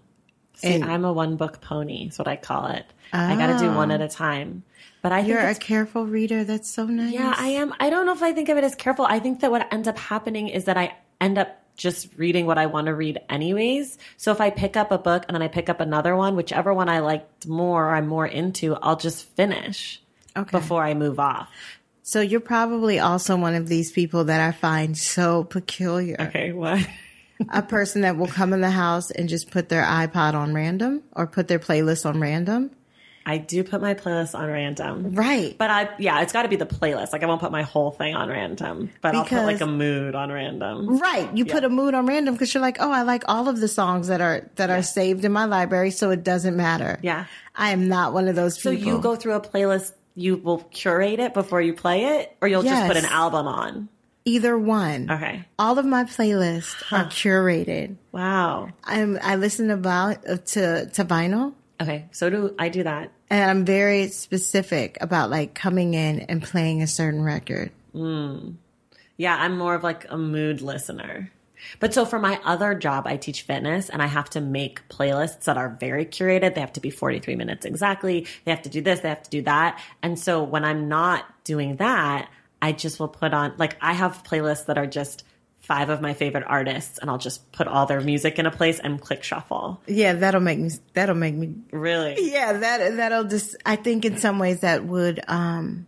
Speaker 1: See,
Speaker 2: And-
Speaker 1: I'm a one book pony, is what I call it. I got to do one at a time. But I
Speaker 2: You're a careful reader. That's so nice.
Speaker 1: Yeah, I am. I don't know if I think of it as careful. I think that what ends up happening is that I end up just reading what I want to read anyways. So if I pick up a book and then I pick up another one, whichever one I liked more or I'm more into, I'll just finish
Speaker 2: Okay.
Speaker 1: before I move off.
Speaker 2: So you're probably also one of these people that I find so peculiar.
Speaker 1: Okay, what?
Speaker 2: a person that will come in the house and just put their iPod on random or put their playlist on random.
Speaker 1: I do put my playlist on random.
Speaker 2: Right.
Speaker 1: But I, yeah, it's got to be the playlist. Like I won't put my whole thing on random, but I'll put like a mood on random.
Speaker 2: Right. You put a mood on random because you're like, oh, I like all of the songs that are that are saved in my library, so it doesn't matter.
Speaker 1: Yeah.
Speaker 2: I am not one of those people.
Speaker 1: So you go through a playlist, you will curate it before you play it, or you'll just put an album on.
Speaker 2: Either one.
Speaker 1: Okay.
Speaker 2: All of my playlists are curated.
Speaker 1: Wow.
Speaker 2: I'm I listen about uh, to to vinyl.
Speaker 1: Okay. So do I do that?
Speaker 2: And I'm very specific about like coming in and playing a certain record. Hmm.
Speaker 1: Yeah, I'm more of like a mood listener. But so for my other job, I teach fitness and I have to make playlists that are very curated. They have to be 43 minutes exactly. They have to do this, they have to do that. And so when I'm not doing that, I just will put on, like, I have playlists that are just five of my favorite artists and I'll just put all their music in a place and click shuffle.
Speaker 2: Yeah, that'll make me that'll make me
Speaker 1: Really?
Speaker 2: Yeah, that that'll just I think in some ways that would um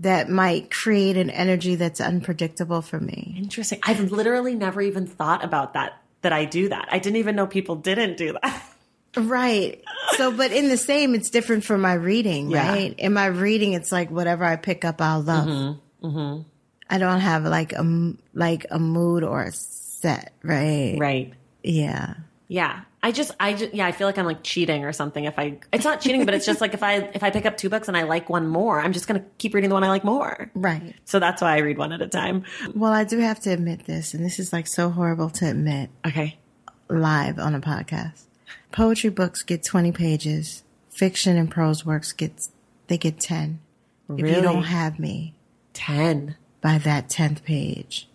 Speaker 2: that might create an energy that's unpredictable for me.
Speaker 1: Interesting. I've literally never even thought about that, that I do that. I didn't even know people didn't do that.
Speaker 2: Right. So but in the same it's different for my reading,
Speaker 1: Yeah.
Speaker 2: right? In my reading it's like whatever I pick up I'll love. Mm-hmm. I don't have like a like a mood or a set, right?
Speaker 1: Right.
Speaker 2: Yeah.
Speaker 1: Yeah. I just, I just, yeah, I feel like I'm like cheating or something if I, it's not cheating, but it's just like if I, if I pick up two books and I like one more, I'm just going to keep reading the one I like more.
Speaker 2: Right.
Speaker 1: So that's why I read one at a time.
Speaker 2: Well, I do have to admit this, and this is like so horrible to admit
Speaker 1: Okay.
Speaker 2: live on a podcast. Poetry books get 20 pages. Fiction and prose works get, they get 10. If
Speaker 1: Really?
Speaker 2: you don't have me
Speaker 1: 10.
Speaker 2: by that 10th page,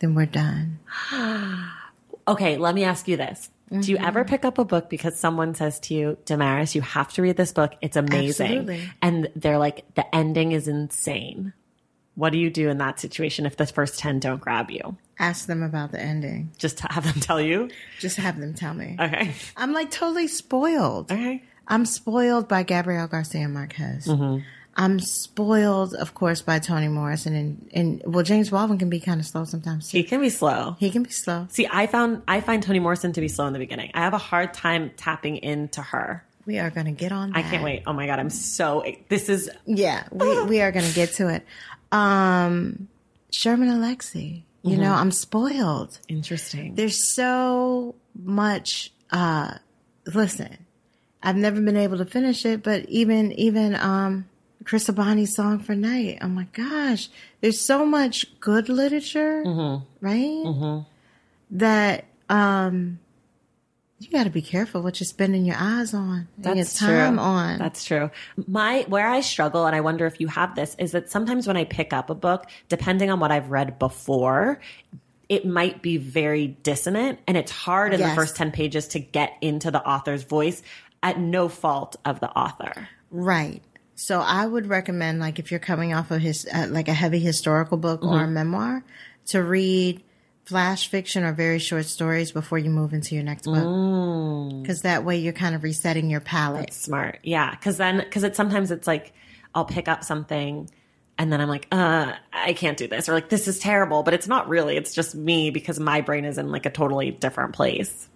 Speaker 2: then we're done.
Speaker 1: Okay. Let me ask you this. Do you mm-hmm. ever pick up a book because someone says to you, Damaris, you have to read this book. It's amazing.
Speaker 2: Absolutely.
Speaker 1: And they're like, the ending is insane. What do you do in that situation if the first 10 don't grab you?
Speaker 2: Ask them about the ending.
Speaker 1: Just to have them tell you?
Speaker 2: Just have them tell me.
Speaker 1: Okay.
Speaker 2: I'm like totally spoiled.
Speaker 1: Okay.
Speaker 2: I'm spoiled by Gabrielle Garcia Marquez. Mm-hmm. I'm spoiled, of course, by Toni Morrison and, and well, James Baldwin can be kind of slow sometimes.
Speaker 1: He can be slow.
Speaker 2: He can be slow.
Speaker 1: See, I found I find Toni Morrison to be slow in the beginning. I have a hard time tapping into her.
Speaker 2: We are going to get on.
Speaker 1: I can't wait. Oh my god, I'm so this is
Speaker 2: Yeah, we we are going to get to it. Um, Sherman Alexie. You know, I'm spoiled.
Speaker 1: interesting.
Speaker 2: There's so much. uh Listen, I've never been able to finish it, but even even um Chris Abani's song for night. Oh my gosh, there's so much good literature, right? That um you got to be careful what you're spending your eyes on and your time
Speaker 1: true.
Speaker 2: on.
Speaker 1: That's true. My where I struggle, and I wonder if you have this, is that sometimes when I pick up a book, depending on what I've read before, it might be very dissonant, and it's hard in the first ten pages to get into the author's voice at no fault of the author.
Speaker 2: Right. So I would recommend, like, if you're coming off of his, uh, like a heavy historical book or a memoir, to read flash fiction or very short stories before you move into your next book. Because that way you're kind of resetting your palette.
Speaker 1: Smart. Yeah. Cause then, cause it's sometimes it's like, I'll pick up something and then I'm like, uh, I can't do this or like, this is terrible, but it's not really. It's just me because my brain is in like a totally different place.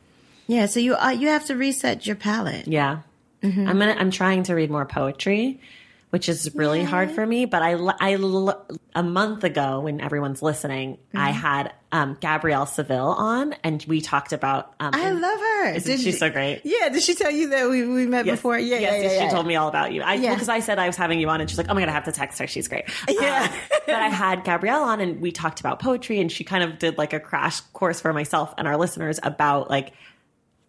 Speaker 2: Yeah. So you, uh, you have to reset your palette.
Speaker 1: Yeah.
Speaker 2: Mm-hmm.
Speaker 1: I'm gonna, I'm trying to read more poetry, which is really hard for me, but I, I, a month ago when everyone's listening, I
Speaker 2: Mm-hmm.
Speaker 1: had, um, Gabrielle Civil on and we talked about, um,
Speaker 2: I love her.
Speaker 1: Isn't she so great?
Speaker 2: Yeah. Did she tell you that we, we met
Speaker 1: Yes.
Speaker 2: before? Yeah.
Speaker 1: yes,
Speaker 2: yeah, yeah,
Speaker 1: she
Speaker 2: yeah.
Speaker 1: told me all about you. I
Speaker 2: Yeah.
Speaker 1: because I said I was having you on, and she's like, "Oh my god, I have to text her. She's great."
Speaker 2: Yeah.
Speaker 1: Um, but I had Gabrielle on, and we talked about poetry, and she kind of did like a crash course for myself and our listeners about like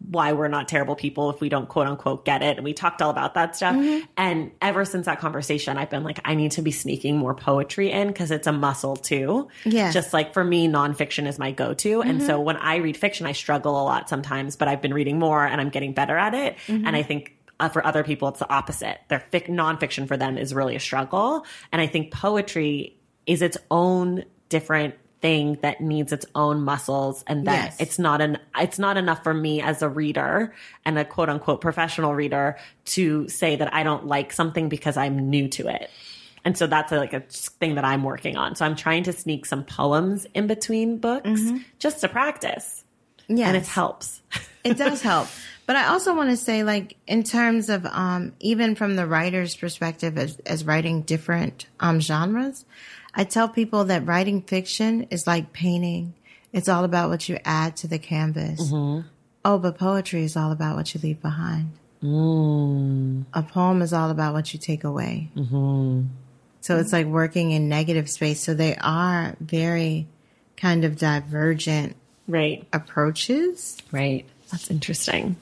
Speaker 1: why we're not terrible people if we don't quote unquote get it. And we talked all about that stuff.
Speaker 2: Mm-hmm.
Speaker 1: And ever since that conversation, I've been like, I need to be sneaking more poetry in because it's a muscle too.
Speaker 2: Yeah. Mm-hmm.
Speaker 1: Just like for me, nonfiction is my go to. And so when I read fiction, I struggle a lot sometimes, but I've been reading more and I'm getting better at it.
Speaker 2: Mm-hmm.
Speaker 1: And I think uh, for other people, it's the opposite. Their fic- nonfiction for them is really a struggle. And I think poetry is its own different thing that needs its own muscles and that
Speaker 2: Yes.
Speaker 1: it's not an it's not enough for me as a reader and a quote unquote professional reader to say that I don't like something because I'm new to it. And so that's a, like a thing that I'm working on. So I'm trying to sneak some poems in between books just to practice.
Speaker 2: Yes.
Speaker 1: And it helps.
Speaker 2: it does help. But I also want to say, like, in terms of um, even from the writer's perspective, as, as writing different um, genres, I tell people that writing fiction is like painting. It's all about what you add to the canvas. Mm-hmm. Oh, but poetry is all about what you leave behind. Mm. A poem is all about what you take away. Mm-hmm. So it's like working in negative space. So they are very kind of divergent
Speaker 1: Right.
Speaker 2: approaches
Speaker 1: Right. That's interesting.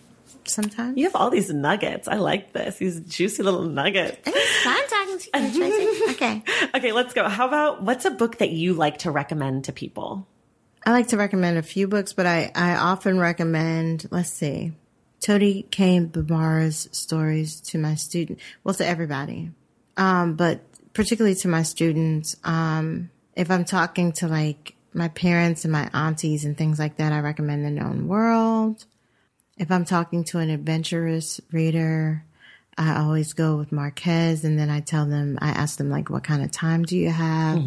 Speaker 2: Sometimes.
Speaker 1: You have all these nuggets. I like this. These juicy little nuggets.
Speaker 2: It's fun talking to you, Tracy. okay.
Speaker 1: Okay, let's go. How about what's a book that you like to recommend to people?
Speaker 2: I like to recommend a few books, but I, I often recommend, let's see, Toni Cade Bambara's stories to my student, well, to everybody. Um, but particularly to my students. Um, if I'm talking to like my parents and my aunties and things like that, I recommend The Known World. If I'm talking to an adventurous reader, I always go with Marquez and then I tell them, I ask them like, what kind of time do you have?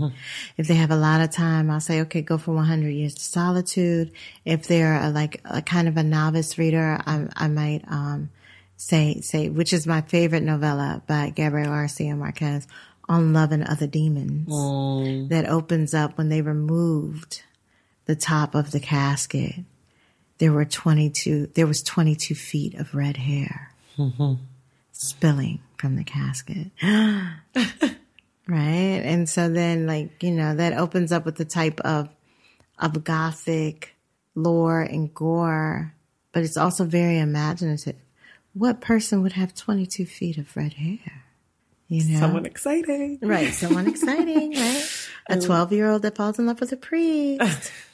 Speaker 2: If they have a lot of time, I'll say, okay, go for 100 years to solitude. If they're a, like a kind of a novice reader, I, I might, um, say, say, which is my favorite novella by Gabriel Garcia Marquez on love and other demons that opens up when they removed the top of the casket there were 22, there was 22 feet of red hair mm-hmm. spilling from the casket. right. And so then like, you know, that opens up with the type of, of gothic lore and gore, but it's also very imaginative. What person would have 22 feet of red hair? You know?
Speaker 1: Someone exciting.
Speaker 2: Right. Someone exciting, right? A 12 year old that falls in love with a priest.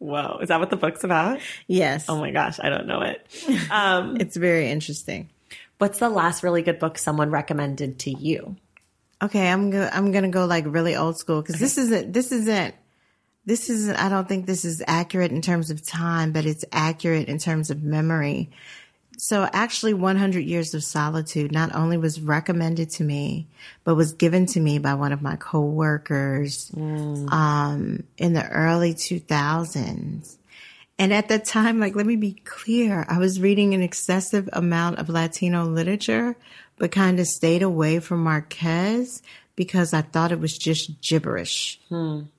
Speaker 1: Whoa. Is that what the book's about?
Speaker 2: Yes.
Speaker 1: Oh my gosh. I don't know it. Um,
Speaker 2: It's very interesting.
Speaker 1: what's the last really good book someone recommended to you?
Speaker 2: Okay, I'm go I'm gonna go like really old school because this isn't this isn't this isn't I don't think this is accurate in terms of time, but it's accurate in terms of memory. So actually 100 Years of Solitude not only was recommended to me, but was given to me by one of my coworkers um in the early 2000s. And at that time, like, let me be clear, I was reading an excessive amount of Latino literature, but kind of stayed away from Marquez because I thought it was just gibberish.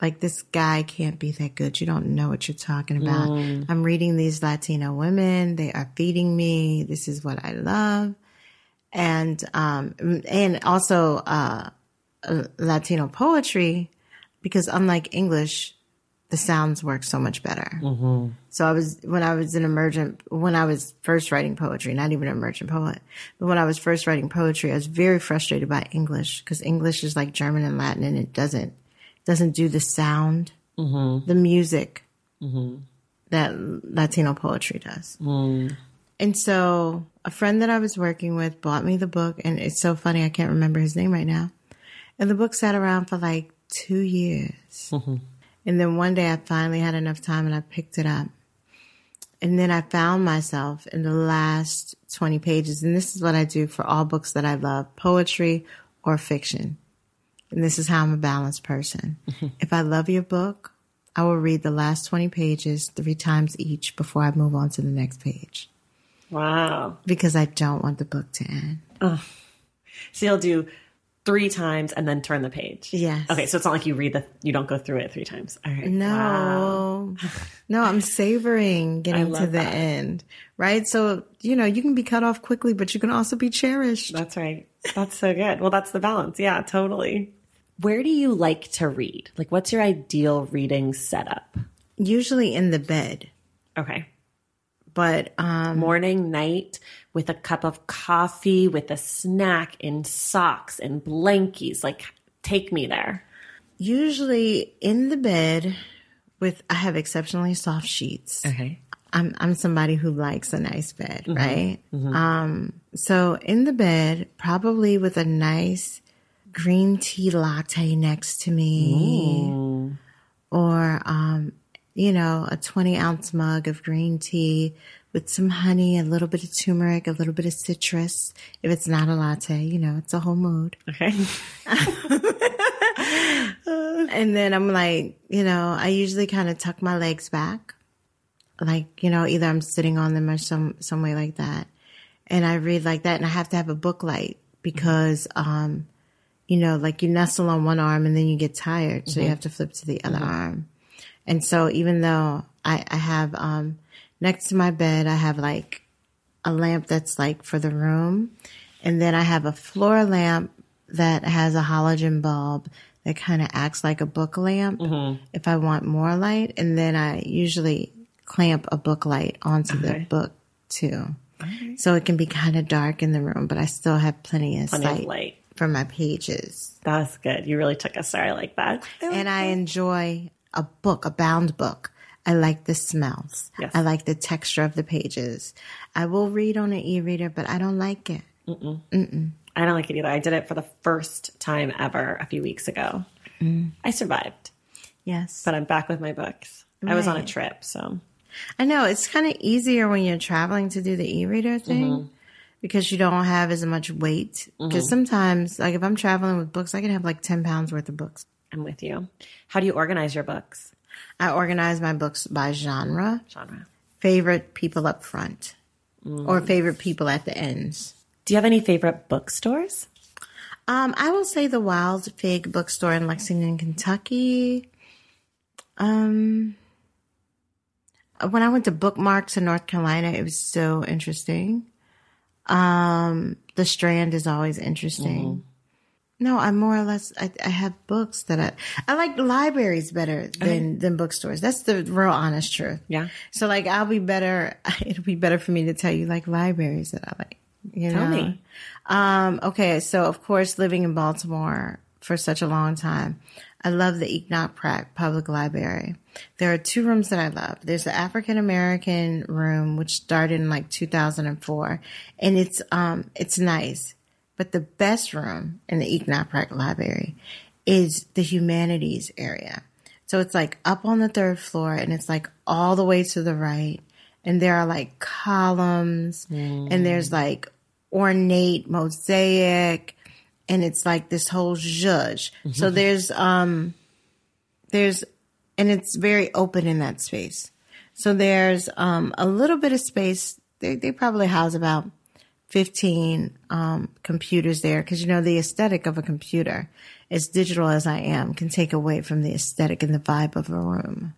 Speaker 2: Like, this guy can't be that good. You don't know what you're talking about. I'm reading these Latino women. They are feeding me. This is what I love. And, um, and also, uh, uh, Latino poetry, because unlike English, the sounds work so much better. Mm-hmm. So I was when I was an emergent when I was first writing poetry, not even an emergent poet, but when I was first writing poetry, I was very frustrated by English because English is like German and Latin, and it doesn't doesn't do the sound, mm-hmm. the music mm-hmm. that Latino poetry does. And so a friend that I was working with bought me the book, and it's so funny I can't remember his name right now. And the book sat around for like two years. And then one day I finally had enough time and I picked it up. And then I found myself in the last 20 pages. And this is what I do for all books that I love poetry or fiction. And this is how I'm a balanced person. if I love your book, I will read the last 20 pages three times each before I move on to the next page
Speaker 1: Wow.
Speaker 2: because I don't want the book to end.
Speaker 1: So you'll do three times and then turn the page.
Speaker 2: Yes.
Speaker 1: Okay. So it's not like you read the, you don't go through it three times. All right.
Speaker 2: No,
Speaker 1: Wow.
Speaker 2: no, I'm savoring getting to the
Speaker 1: that.
Speaker 2: end, right? So, you know, you can be cut off quickly, but you can also be cherished.
Speaker 1: That's right. That's so good. Well, that's the balance. Yeah, totally. Where do you like to read? Like, what's your ideal reading setup?
Speaker 2: Usually in the bed,
Speaker 1: Okay.
Speaker 2: but um,
Speaker 1: Morning, night, with a cup of coffee, with a snack, in socks and blankies. Like, take me there.
Speaker 2: usually in the bed with, I have exceptionally soft sheets.
Speaker 1: Okay.
Speaker 2: I'm I'm somebody who likes a nice bed, right? Um, so in the bed, probably with a nice green tea latte next to me, or um, you know, a 20 ounce mug of green tea with some honey, a little bit of turmeric, a little bit of citrus. If it's not a latte, you know, it's a whole mood.
Speaker 1: Okay.
Speaker 2: And then I'm like, you know, I usually kind of tuck my legs back. Like, you know, either I'm sitting on them or some, some way like that. And I read like that and I have to have a book light because, um, you know, like you nestle on one arm and then you get tired. So you have to flip to the other arm. And so even though I, I have, um, next to my bed, I have like a lamp that's like for the room. And then I have a floor lamp that has a halogen bulb that kind of acts like a book lamp mm-hmm. if I want more light. And then I usually clamp a book light onto the book too. So it can be kind of dark in the room, but I still have plenty of
Speaker 1: Plenty of light.
Speaker 2: for my pages.
Speaker 1: That's good. You really took us there. I like that.
Speaker 2: And I enjoy a book, a bound book. I like the smells.
Speaker 1: Yes.
Speaker 2: I like the texture of the pages. I will read on an e-reader, but I don't like it.
Speaker 1: I don't like it either. I did it for the first time ever a few weeks ago. Mm. I survived,
Speaker 2: Yes.
Speaker 1: but I'm back with my books. I was on a trip, so
Speaker 2: I know it's kind of easier when you're traveling to do the e-reader mm-hmm. thing because you don't have as much weight. Mm-hmm. Because sometimes, like if I'm traveling with books, I can have like 10 pounds worth of books.
Speaker 1: I'm with you. How do you organize your books?
Speaker 2: I organize my books by genre,
Speaker 1: Genre.
Speaker 2: favorite people up front, or favorite people at the ends.
Speaker 1: Do you have any favorite bookstores?
Speaker 2: Um, I will say the Wild Fig Bookstore in Lexington, Kentucky. Um, when I went to bookmarks in North Carolina, it was so interesting. Um, the Strand is always interesting. No, I'm more or less I, I have books that I I like libraries better than than bookstores. That's the real honest truth.
Speaker 1: Yeah.
Speaker 2: So like I'll be better. It'll be better for me to tell you like libraries that I like. You
Speaker 1: Tell
Speaker 2: know.
Speaker 1: me.
Speaker 2: Um. Okay. So of course, living in Baltimore for such a long time, I love the Enoch Pratt Public Library. There are two rooms that I love. There's the African American room, which started in like 2004, and it's um it's nice. But the best room in the Enoch Pratt Library is the humanities area. So it's like up on the third floor, and it's like all the way to the right, and there are like columns, and there's like ornate mosaic and it's like this whole zhuzh. So there's um there's and it's very open in that space. So there's um a little bit of space. They they probably house about 15 um computers there because you know the aesthetic of a computer as digital as I am can take away from the aesthetic and the vibe of a room.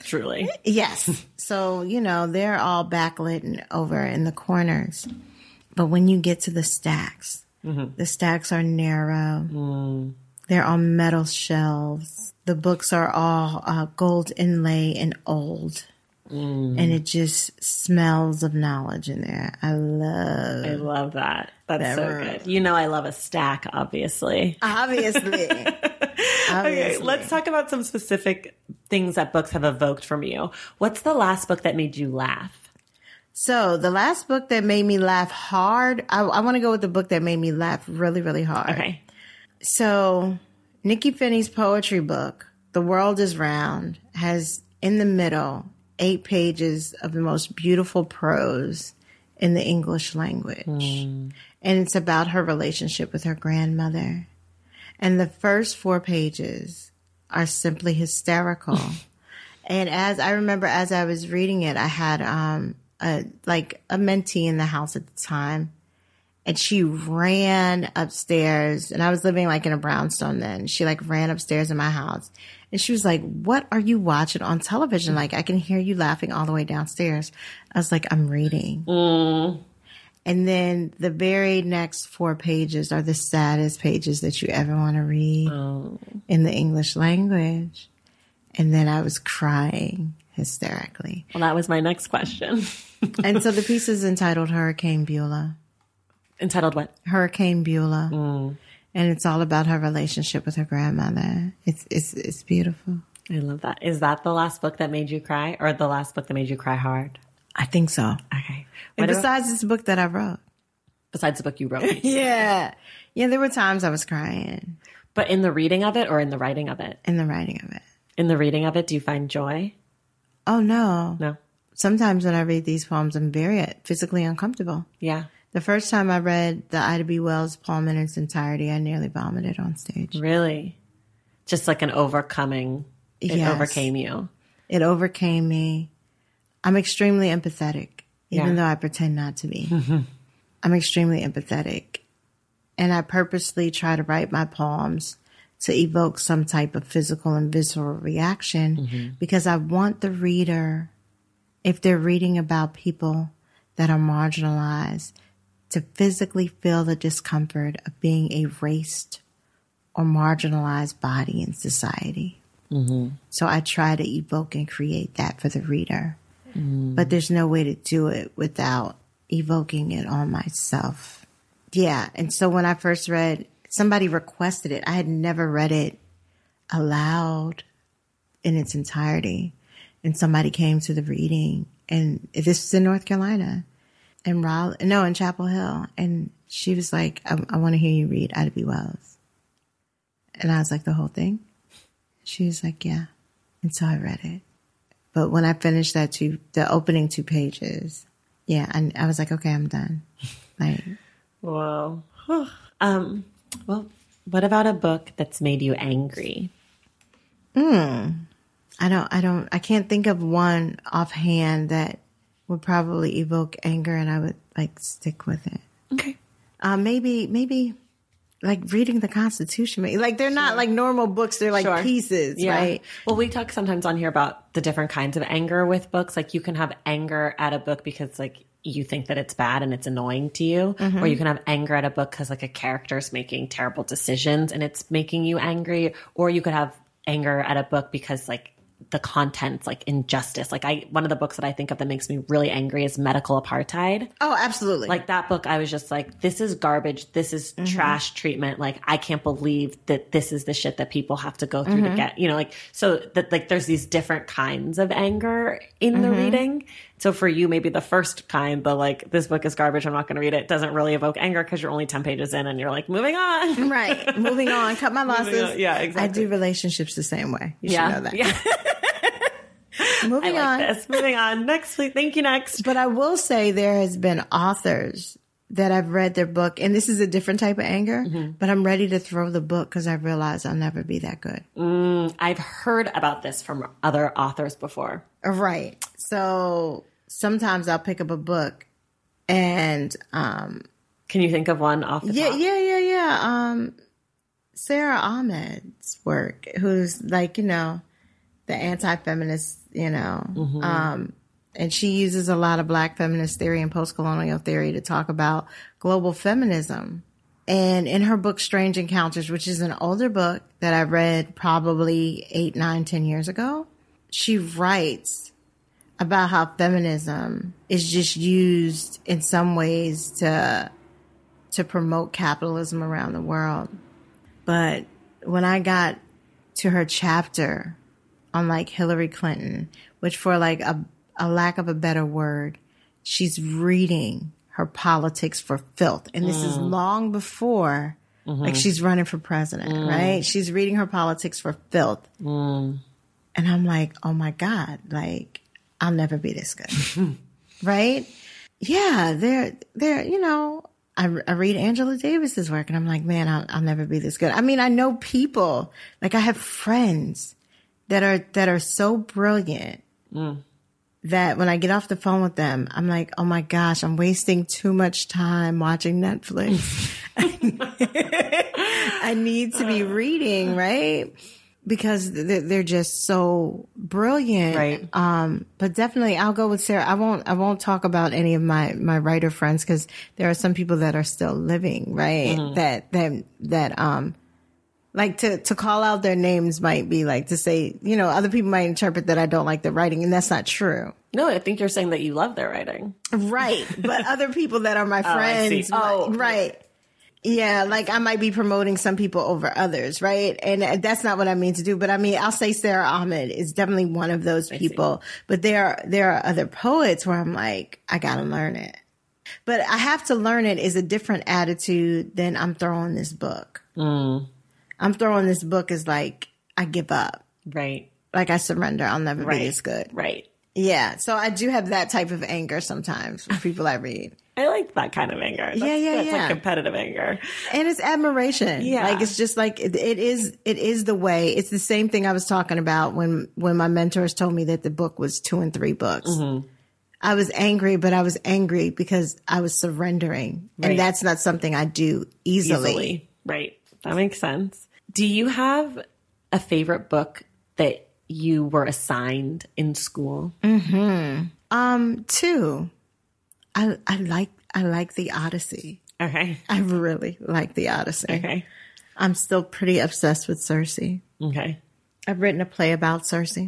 Speaker 1: Truly.
Speaker 2: Yes. so, you know, they're all backlit and over in the corners. But when you get to the stacks, the stacks are narrow. They're on metal shelves. The books are all uh, gold inlay and old. And mm. it just smells of knowledge in there. I love
Speaker 1: I love that. That's
Speaker 2: That
Speaker 1: so
Speaker 2: room.
Speaker 1: good. You know, I love a stack, obviously.
Speaker 2: Obviously.
Speaker 1: Okay, let's talk about some specific things that books have evoked from you. What's the last book that made you laugh?
Speaker 2: So the last book that made me laugh hard, I, I want to go with the book that made me laugh really, really hard.
Speaker 1: Okay.
Speaker 2: So, Nikky Finney's poetry book, The World is Round, has in the middle eight pages of the most beautiful prose in the English language. And it's about her relationship with her grandmother. And the first four pages are simply hysterical. and as I remember, as I was reading it, I had um, a, like a mentee in the house at the time and she ran upstairs and I was living like in a brownstone then. She like ran upstairs in my house and she was like, what are you watching on television? Like I can hear you laughing all the way downstairs. I was like, I'm reading. Mm. And then the very next four pages are the saddest pages that you ever want to read oh. in the English language. And then I was crying hysterically.
Speaker 1: Well, that was my next question.
Speaker 2: and so the piece is entitled Hurricane Beulah.
Speaker 1: Entitled what?
Speaker 2: Hurricane Beulah, mm. And it's all about her relationship with her grandmother. It's it's it's beautiful.
Speaker 1: I love that. Is that the last book that made you cry or the last book that made you cry hard?
Speaker 2: I think so.
Speaker 1: Okay.
Speaker 2: And
Speaker 1: What about-
Speaker 2: besides this book that I wrote,
Speaker 1: besides the book you wrote.
Speaker 2: yeah, yeah, there were times I was crying
Speaker 1: but in the reading of it or in the writing of it?
Speaker 2: in the writing of it.
Speaker 1: In the reading of it, do you find joy?
Speaker 2: Oh no!
Speaker 1: No.
Speaker 2: Sometimes when I read these poems, I'm very physically uncomfortable.
Speaker 1: Yeah.
Speaker 2: The first time I read the Ida B. Wells poem in its entirety, I nearly vomited on stage.
Speaker 1: Really? Just like an overcoming. It
Speaker 2: Yes.
Speaker 1: overcame you.
Speaker 2: It overcame me. I'm extremely empathetic, even
Speaker 1: Yeah.
Speaker 2: though I pretend not to be. Mm-hmm. I'm extremely empathetic. And I purposely try to write my poems to evoke some type of physical and visceral reaction mm-hmm. because I want the reader, if they're reading about people that are marginalized, to physically feel the discomfort of being erased or marginalized body in society. Mm-hmm. So I try to evoke and create that for the reader. Mm-hmm. But there's no way to do it without evoking it on myself. Yeah. And so when I first read, somebody requested it. I had never read it aloud in its entirety. And somebody came to the reading and this was in North Carolina and Raleigh, no, in Chapel Hill. And she was like, I, I want to hear you read Ida B. Wells. And I was like, the whole thing? She was like, yeah. And so I read it. But when I finished that two, the opening two pages, yeah, and I was like, okay, I'm done. Like,
Speaker 1: Whoa. um, well, what about a book that's made you angry? Hmm.
Speaker 2: I don't, I don't, I can't think of one offhand that would probably evoke anger and I would like stick with it.
Speaker 1: Okay.
Speaker 2: Uh, maybe, maybe like reading the Constitution. Like they're not like normal books. They're like
Speaker 1: Sure.
Speaker 2: pieces, right?
Speaker 1: Well, we talk sometimes on here about the different kinds of anger with books. Like you can have anger at a book because like you think that it's bad and it's annoying to you,
Speaker 2: Mm-hmm.
Speaker 1: or you can have anger at a book because like a character is making terrible decisions and it's making you angry, or you could have anger at a book because like the contents like injustice. Like I one of the books that I think of that makes me really angry is Medical Apartheid.
Speaker 2: Oh, absolutely.
Speaker 1: Like that book, I was just like, this is garbage. This is
Speaker 2: Mm-hmm.
Speaker 1: trash treatment. Like, I can't believe that this is the shit that people have to go through
Speaker 2: Mm-hmm.
Speaker 1: to get, you know, like, so that, like, there's these different kinds of anger in the
Speaker 2: Mm-hmm.
Speaker 1: reading. So for you, maybe the first kind, the like, this book is garbage. I'm not going to read it, doesn't really evoke anger because you're only 10 pages in and you're like, moving on.
Speaker 2: right. Moving on. Cut my losses.
Speaker 1: Yeah, exactly.
Speaker 2: I do relationships the same way. You
Speaker 1: Yeah.
Speaker 2: should know that.
Speaker 1: Yeah.
Speaker 2: Moving
Speaker 1: like
Speaker 2: on.
Speaker 1: this. Moving on. Next, please. Thank you. Next.
Speaker 2: But I will say there has been authors that I've read their book, and this is a different type of anger,
Speaker 1: Mm-hmm.
Speaker 2: but I'm ready to throw the book because I realize I'll never be that good.
Speaker 1: I've heard about this from other authors before.
Speaker 2: Right. So sometimes I'll pick up a book and um
Speaker 1: Can you think of one off the
Speaker 2: yeah,
Speaker 1: top?
Speaker 2: yeah, yeah, yeah. Um Sara Ahmed's work, who's like, you know, the anti feminist, you know. Um and she uses a lot of black feminist theory and post colonial theory to talk about global feminism. And in her book Strange Encounters, which is an older book that I read probably eight, nine, ten years ago, she writes about how feminism is just used in some ways to to promote capitalism around the world. But when I got to her chapter on like Hillary Clinton, which for like a, a lack of a better word, she's reading her politics for filth. And this is mm. long before like mm-hmm. she's running for president, mm. right? She's reading her politics for filth. Mm. And I'm like, oh my God, like I'll never be this good. right? Yeah, they're, they're, you know, I, I read Angela Davis's work and I'm like, man, I'll, I'll never be this good. I mean, I know people, like I have friends that are, that are so brilliant mm. that when I get off the phone with them, I'm like, oh my gosh, I'm wasting too much time watching Netflix. I need to be reading, right? Because they're, they're just so brilliant.
Speaker 1: Right.
Speaker 2: Um, but definitely I'll go with Sara. I won't, I won't talk about any of my, my writer friends because there are some people that are still living, right? That, that, that, um, like to, to call out their names might be like to say, you know, other people might interpret that I don't like their writing and that's not true.
Speaker 1: No, I think you're saying that you love their writing.
Speaker 2: Right. But other people that are my
Speaker 1: see.
Speaker 2: friends.
Speaker 1: Oh,
Speaker 2: might- right. Yeah. Like I might be promoting some people over others. Right. And uh, that's not what I mean to do. But I mean, I'll say Sara Ahmed is definitely one of those people. But there are, there are other poets where I'm like, I got to learn it. But I have to learn it is a different attitude than I'm throwing this book. Mm. I'm throwing this book as like, I give up.
Speaker 1: Right.
Speaker 2: Like I surrender. I'll never
Speaker 1: Right.
Speaker 2: be this good.
Speaker 1: Right.
Speaker 2: Yeah. So I do have that type of anger sometimes with people I read.
Speaker 1: I like that kind of anger. That's,
Speaker 2: Yeah, yeah,
Speaker 1: that's
Speaker 2: yeah.
Speaker 1: like competitive anger.
Speaker 2: and it's admiration.
Speaker 1: Yeah.
Speaker 2: like it's just like it, it is. It is the way. It's the same thing I was talking about when when my mentors told me that the book was two and three books.
Speaker 1: Mm-hmm.
Speaker 2: I was angry, but I was angry because I was surrendering,
Speaker 1: Right.
Speaker 2: and that's not something I do easily.
Speaker 1: Easily. Right. That makes sense. Do you have a favorite book that you were assigned in school? Mhm.
Speaker 2: Um, two, I I like I like the Odyssey.
Speaker 1: Okay.
Speaker 2: I really like the Odyssey.
Speaker 1: Okay.
Speaker 2: I'm still pretty obsessed with Circe.
Speaker 1: Okay.
Speaker 2: I've written a play about Circe.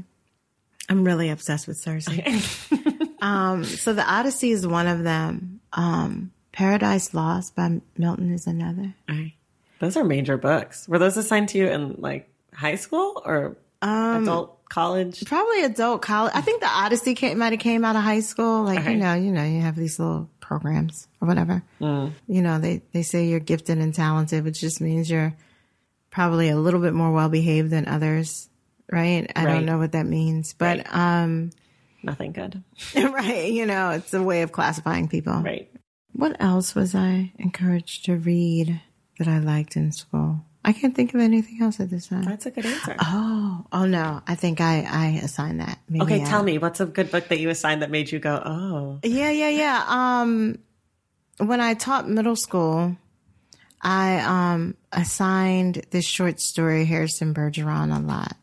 Speaker 2: I'm really obsessed with Circe. um, so the Odyssey is one of them. Um, Paradise Lost by Milton is another.
Speaker 1: Okay. Those are major books. Were those assigned to you in like high school or
Speaker 2: Um,
Speaker 1: adult college?
Speaker 2: Probably adult college. I think the Odyssey came, might have came out of high school. Like
Speaker 1: Okay.
Speaker 2: you know, you know, you have these little programs or whatever. You know, they they say you're gifted and talented, which just means you're probably a little bit more well behaved than others, right? I
Speaker 1: Right.
Speaker 2: don't know what that means, but um,
Speaker 1: Nothing good.
Speaker 2: right, you know, it's a way of classifying people.
Speaker 1: Right.
Speaker 2: What else was I encouraged to read that I liked in school? I can't think of anything else at this time.
Speaker 1: That's a good answer.
Speaker 2: Oh, oh no! I think I I assigned that. Maybe
Speaker 1: okay,
Speaker 2: I-
Speaker 1: tell me what's a good book that you assigned that made you go, oh,
Speaker 2: Yeah, yeah, yeah. Um, when I taught middle school, I um assigned this short story Harrison Bergeron a lot.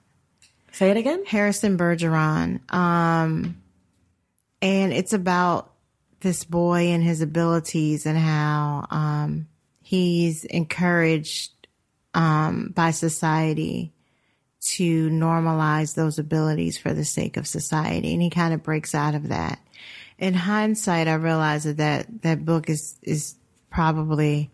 Speaker 1: Say it again.
Speaker 2: Harrison Bergeron. Um, and it's about this boy and his abilities and how um, he's encouraged um, by society to normalize those abilities for the sake of society. And he kind of breaks out of that. In hindsight, I realize that that, that book is, is probably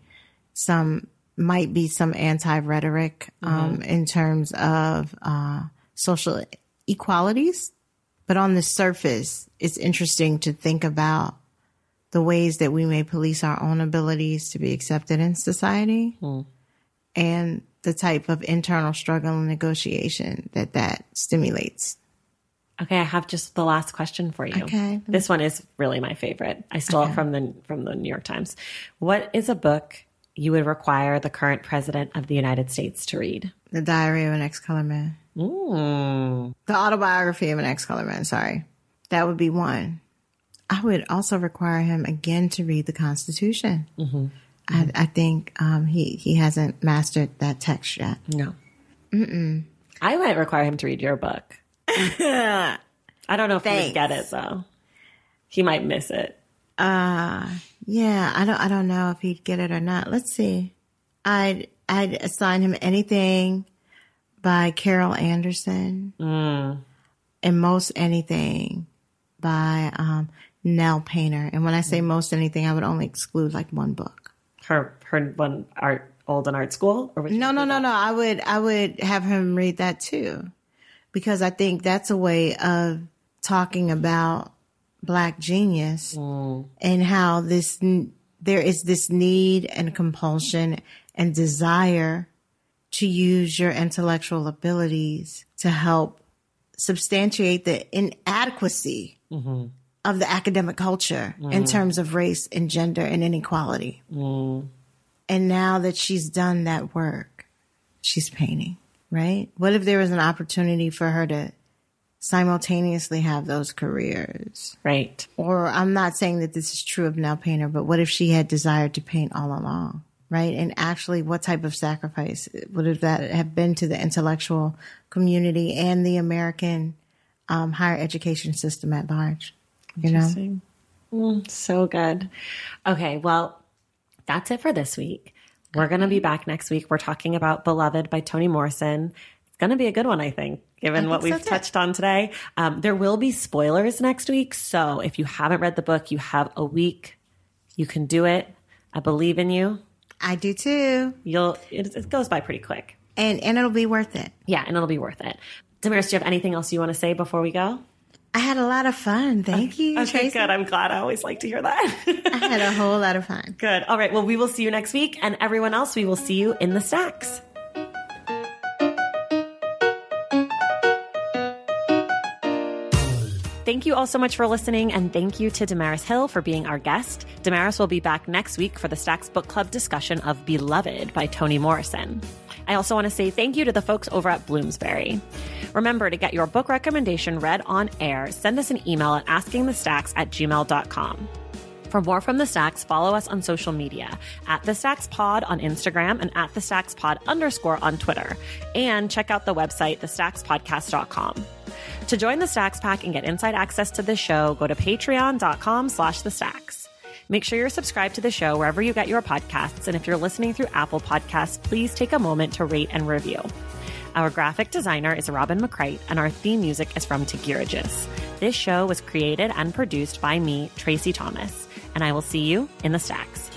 Speaker 2: some, might be some anti rhetoric, um, in terms of, uh, social equalities. But on the surface, it's interesting to think about the ways that we may police our own abilities to be accepted in society and the type of internal struggle and negotiation that that stimulates.
Speaker 1: Okay, I have just the last question for you.
Speaker 2: Okay.
Speaker 1: This one is really my favorite. I stole it from the from the New York Times. What is a book you would require the current president of the United States to read?
Speaker 2: The Diary of an Ex-Color Man.
Speaker 1: Mm.
Speaker 2: The autobiography of an ex-color man, sorry. That would be one. I would also require him again to read the Constitution. I, I think um, he, he hasn't mastered that text yet.
Speaker 1: No. Mm-mm. I might require him to read your book. I don't know if he would
Speaker 2: Thanks.
Speaker 1: get it though. He might miss it.
Speaker 2: Yeah, I don't I don't know if he'd get it or not. Let's see. I'd I'd assign him anything by Carol Anderson. And most anything by um, Nell Painter. And when I say most anything, I would only exclude like one book.
Speaker 1: Her her one art Old in Art School or
Speaker 2: No, no, no,
Speaker 1: that?
Speaker 2: no. I would I would have him read that too. Because I think that's a way of talking about black genius mm. and how this there is this need and compulsion and desire to use your intellectual abilities to help substantiate the inadequacy mm-hmm. Of the academic culture in terms of race and gender and inequality. And now that she's done that work, she's painting, right? What if there was an opportunity for her to simultaneously have those careers?
Speaker 1: Right.
Speaker 2: Or I'm not saying that this is true of Nell Painter, but what if she had desired to paint all along? Right. And actually, what type of sacrifice would that have been to the intellectual community and the American um, higher education system at large? You know?
Speaker 1: Mm, so good. Okay, well, that's it for this week. We're going to be back next week. We're talking about Beloved by Toni Morrison. It's going to be a good one, I think, given what
Speaker 2: think so,
Speaker 1: we've touched on today. Um, there will be spoilers next week. So if you haven't read the book, you have a week. You can do it. I believe in you.
Speaker 2: I do too.
Speaker 1: You'll, it, it goes by pretty quick.
Speaker 2: And, and it'll be worth it.
Speaker 1: Yeah, and it'll be worth it. Damaris, do you have anything else you want to say before we go?
Speaker 2: I had a lot of fun. Thank you.
Speaker 1: Okay,
Speaker 2: Tracy.
Speaker 1: good. I'm glad. I always like to hear that.
Speaker 2: I had a whole lot of fun.
Speaker 1: Good. All right. Well, we will see you next week. And everyone else, we will see you in the stacks. Thank you all so much for listening, and thank you to Damaris Hill for being our guest. Damaris will be back next week for the Stacks Book Club discussion of Beloved by Toni Morrison. I also want to say thank you to the folks over at Bloomsbury. Remember to get your book recommendation read on air, send us an email at askingthestacks at gmail.com. For more from The Stacks, follow us on social media at The Stacks Pod on Instagram and at The Stacks Pod underscore on Twitter. And check out the website, thestackspodcast.com. To join the Stacks Pack and get inside access to the show, go to patreon.com slash the stacks. Make sure you're subscribed to the show wherever you get your podcasts. And if you're listening through Apple Podcasts, please take a moment to rate and review. Our graphic designer is Robin McCrite, and our theme music is from Tagirijus. This show was created and produced by me, Tracy Thomas, and I will see you in the stacks.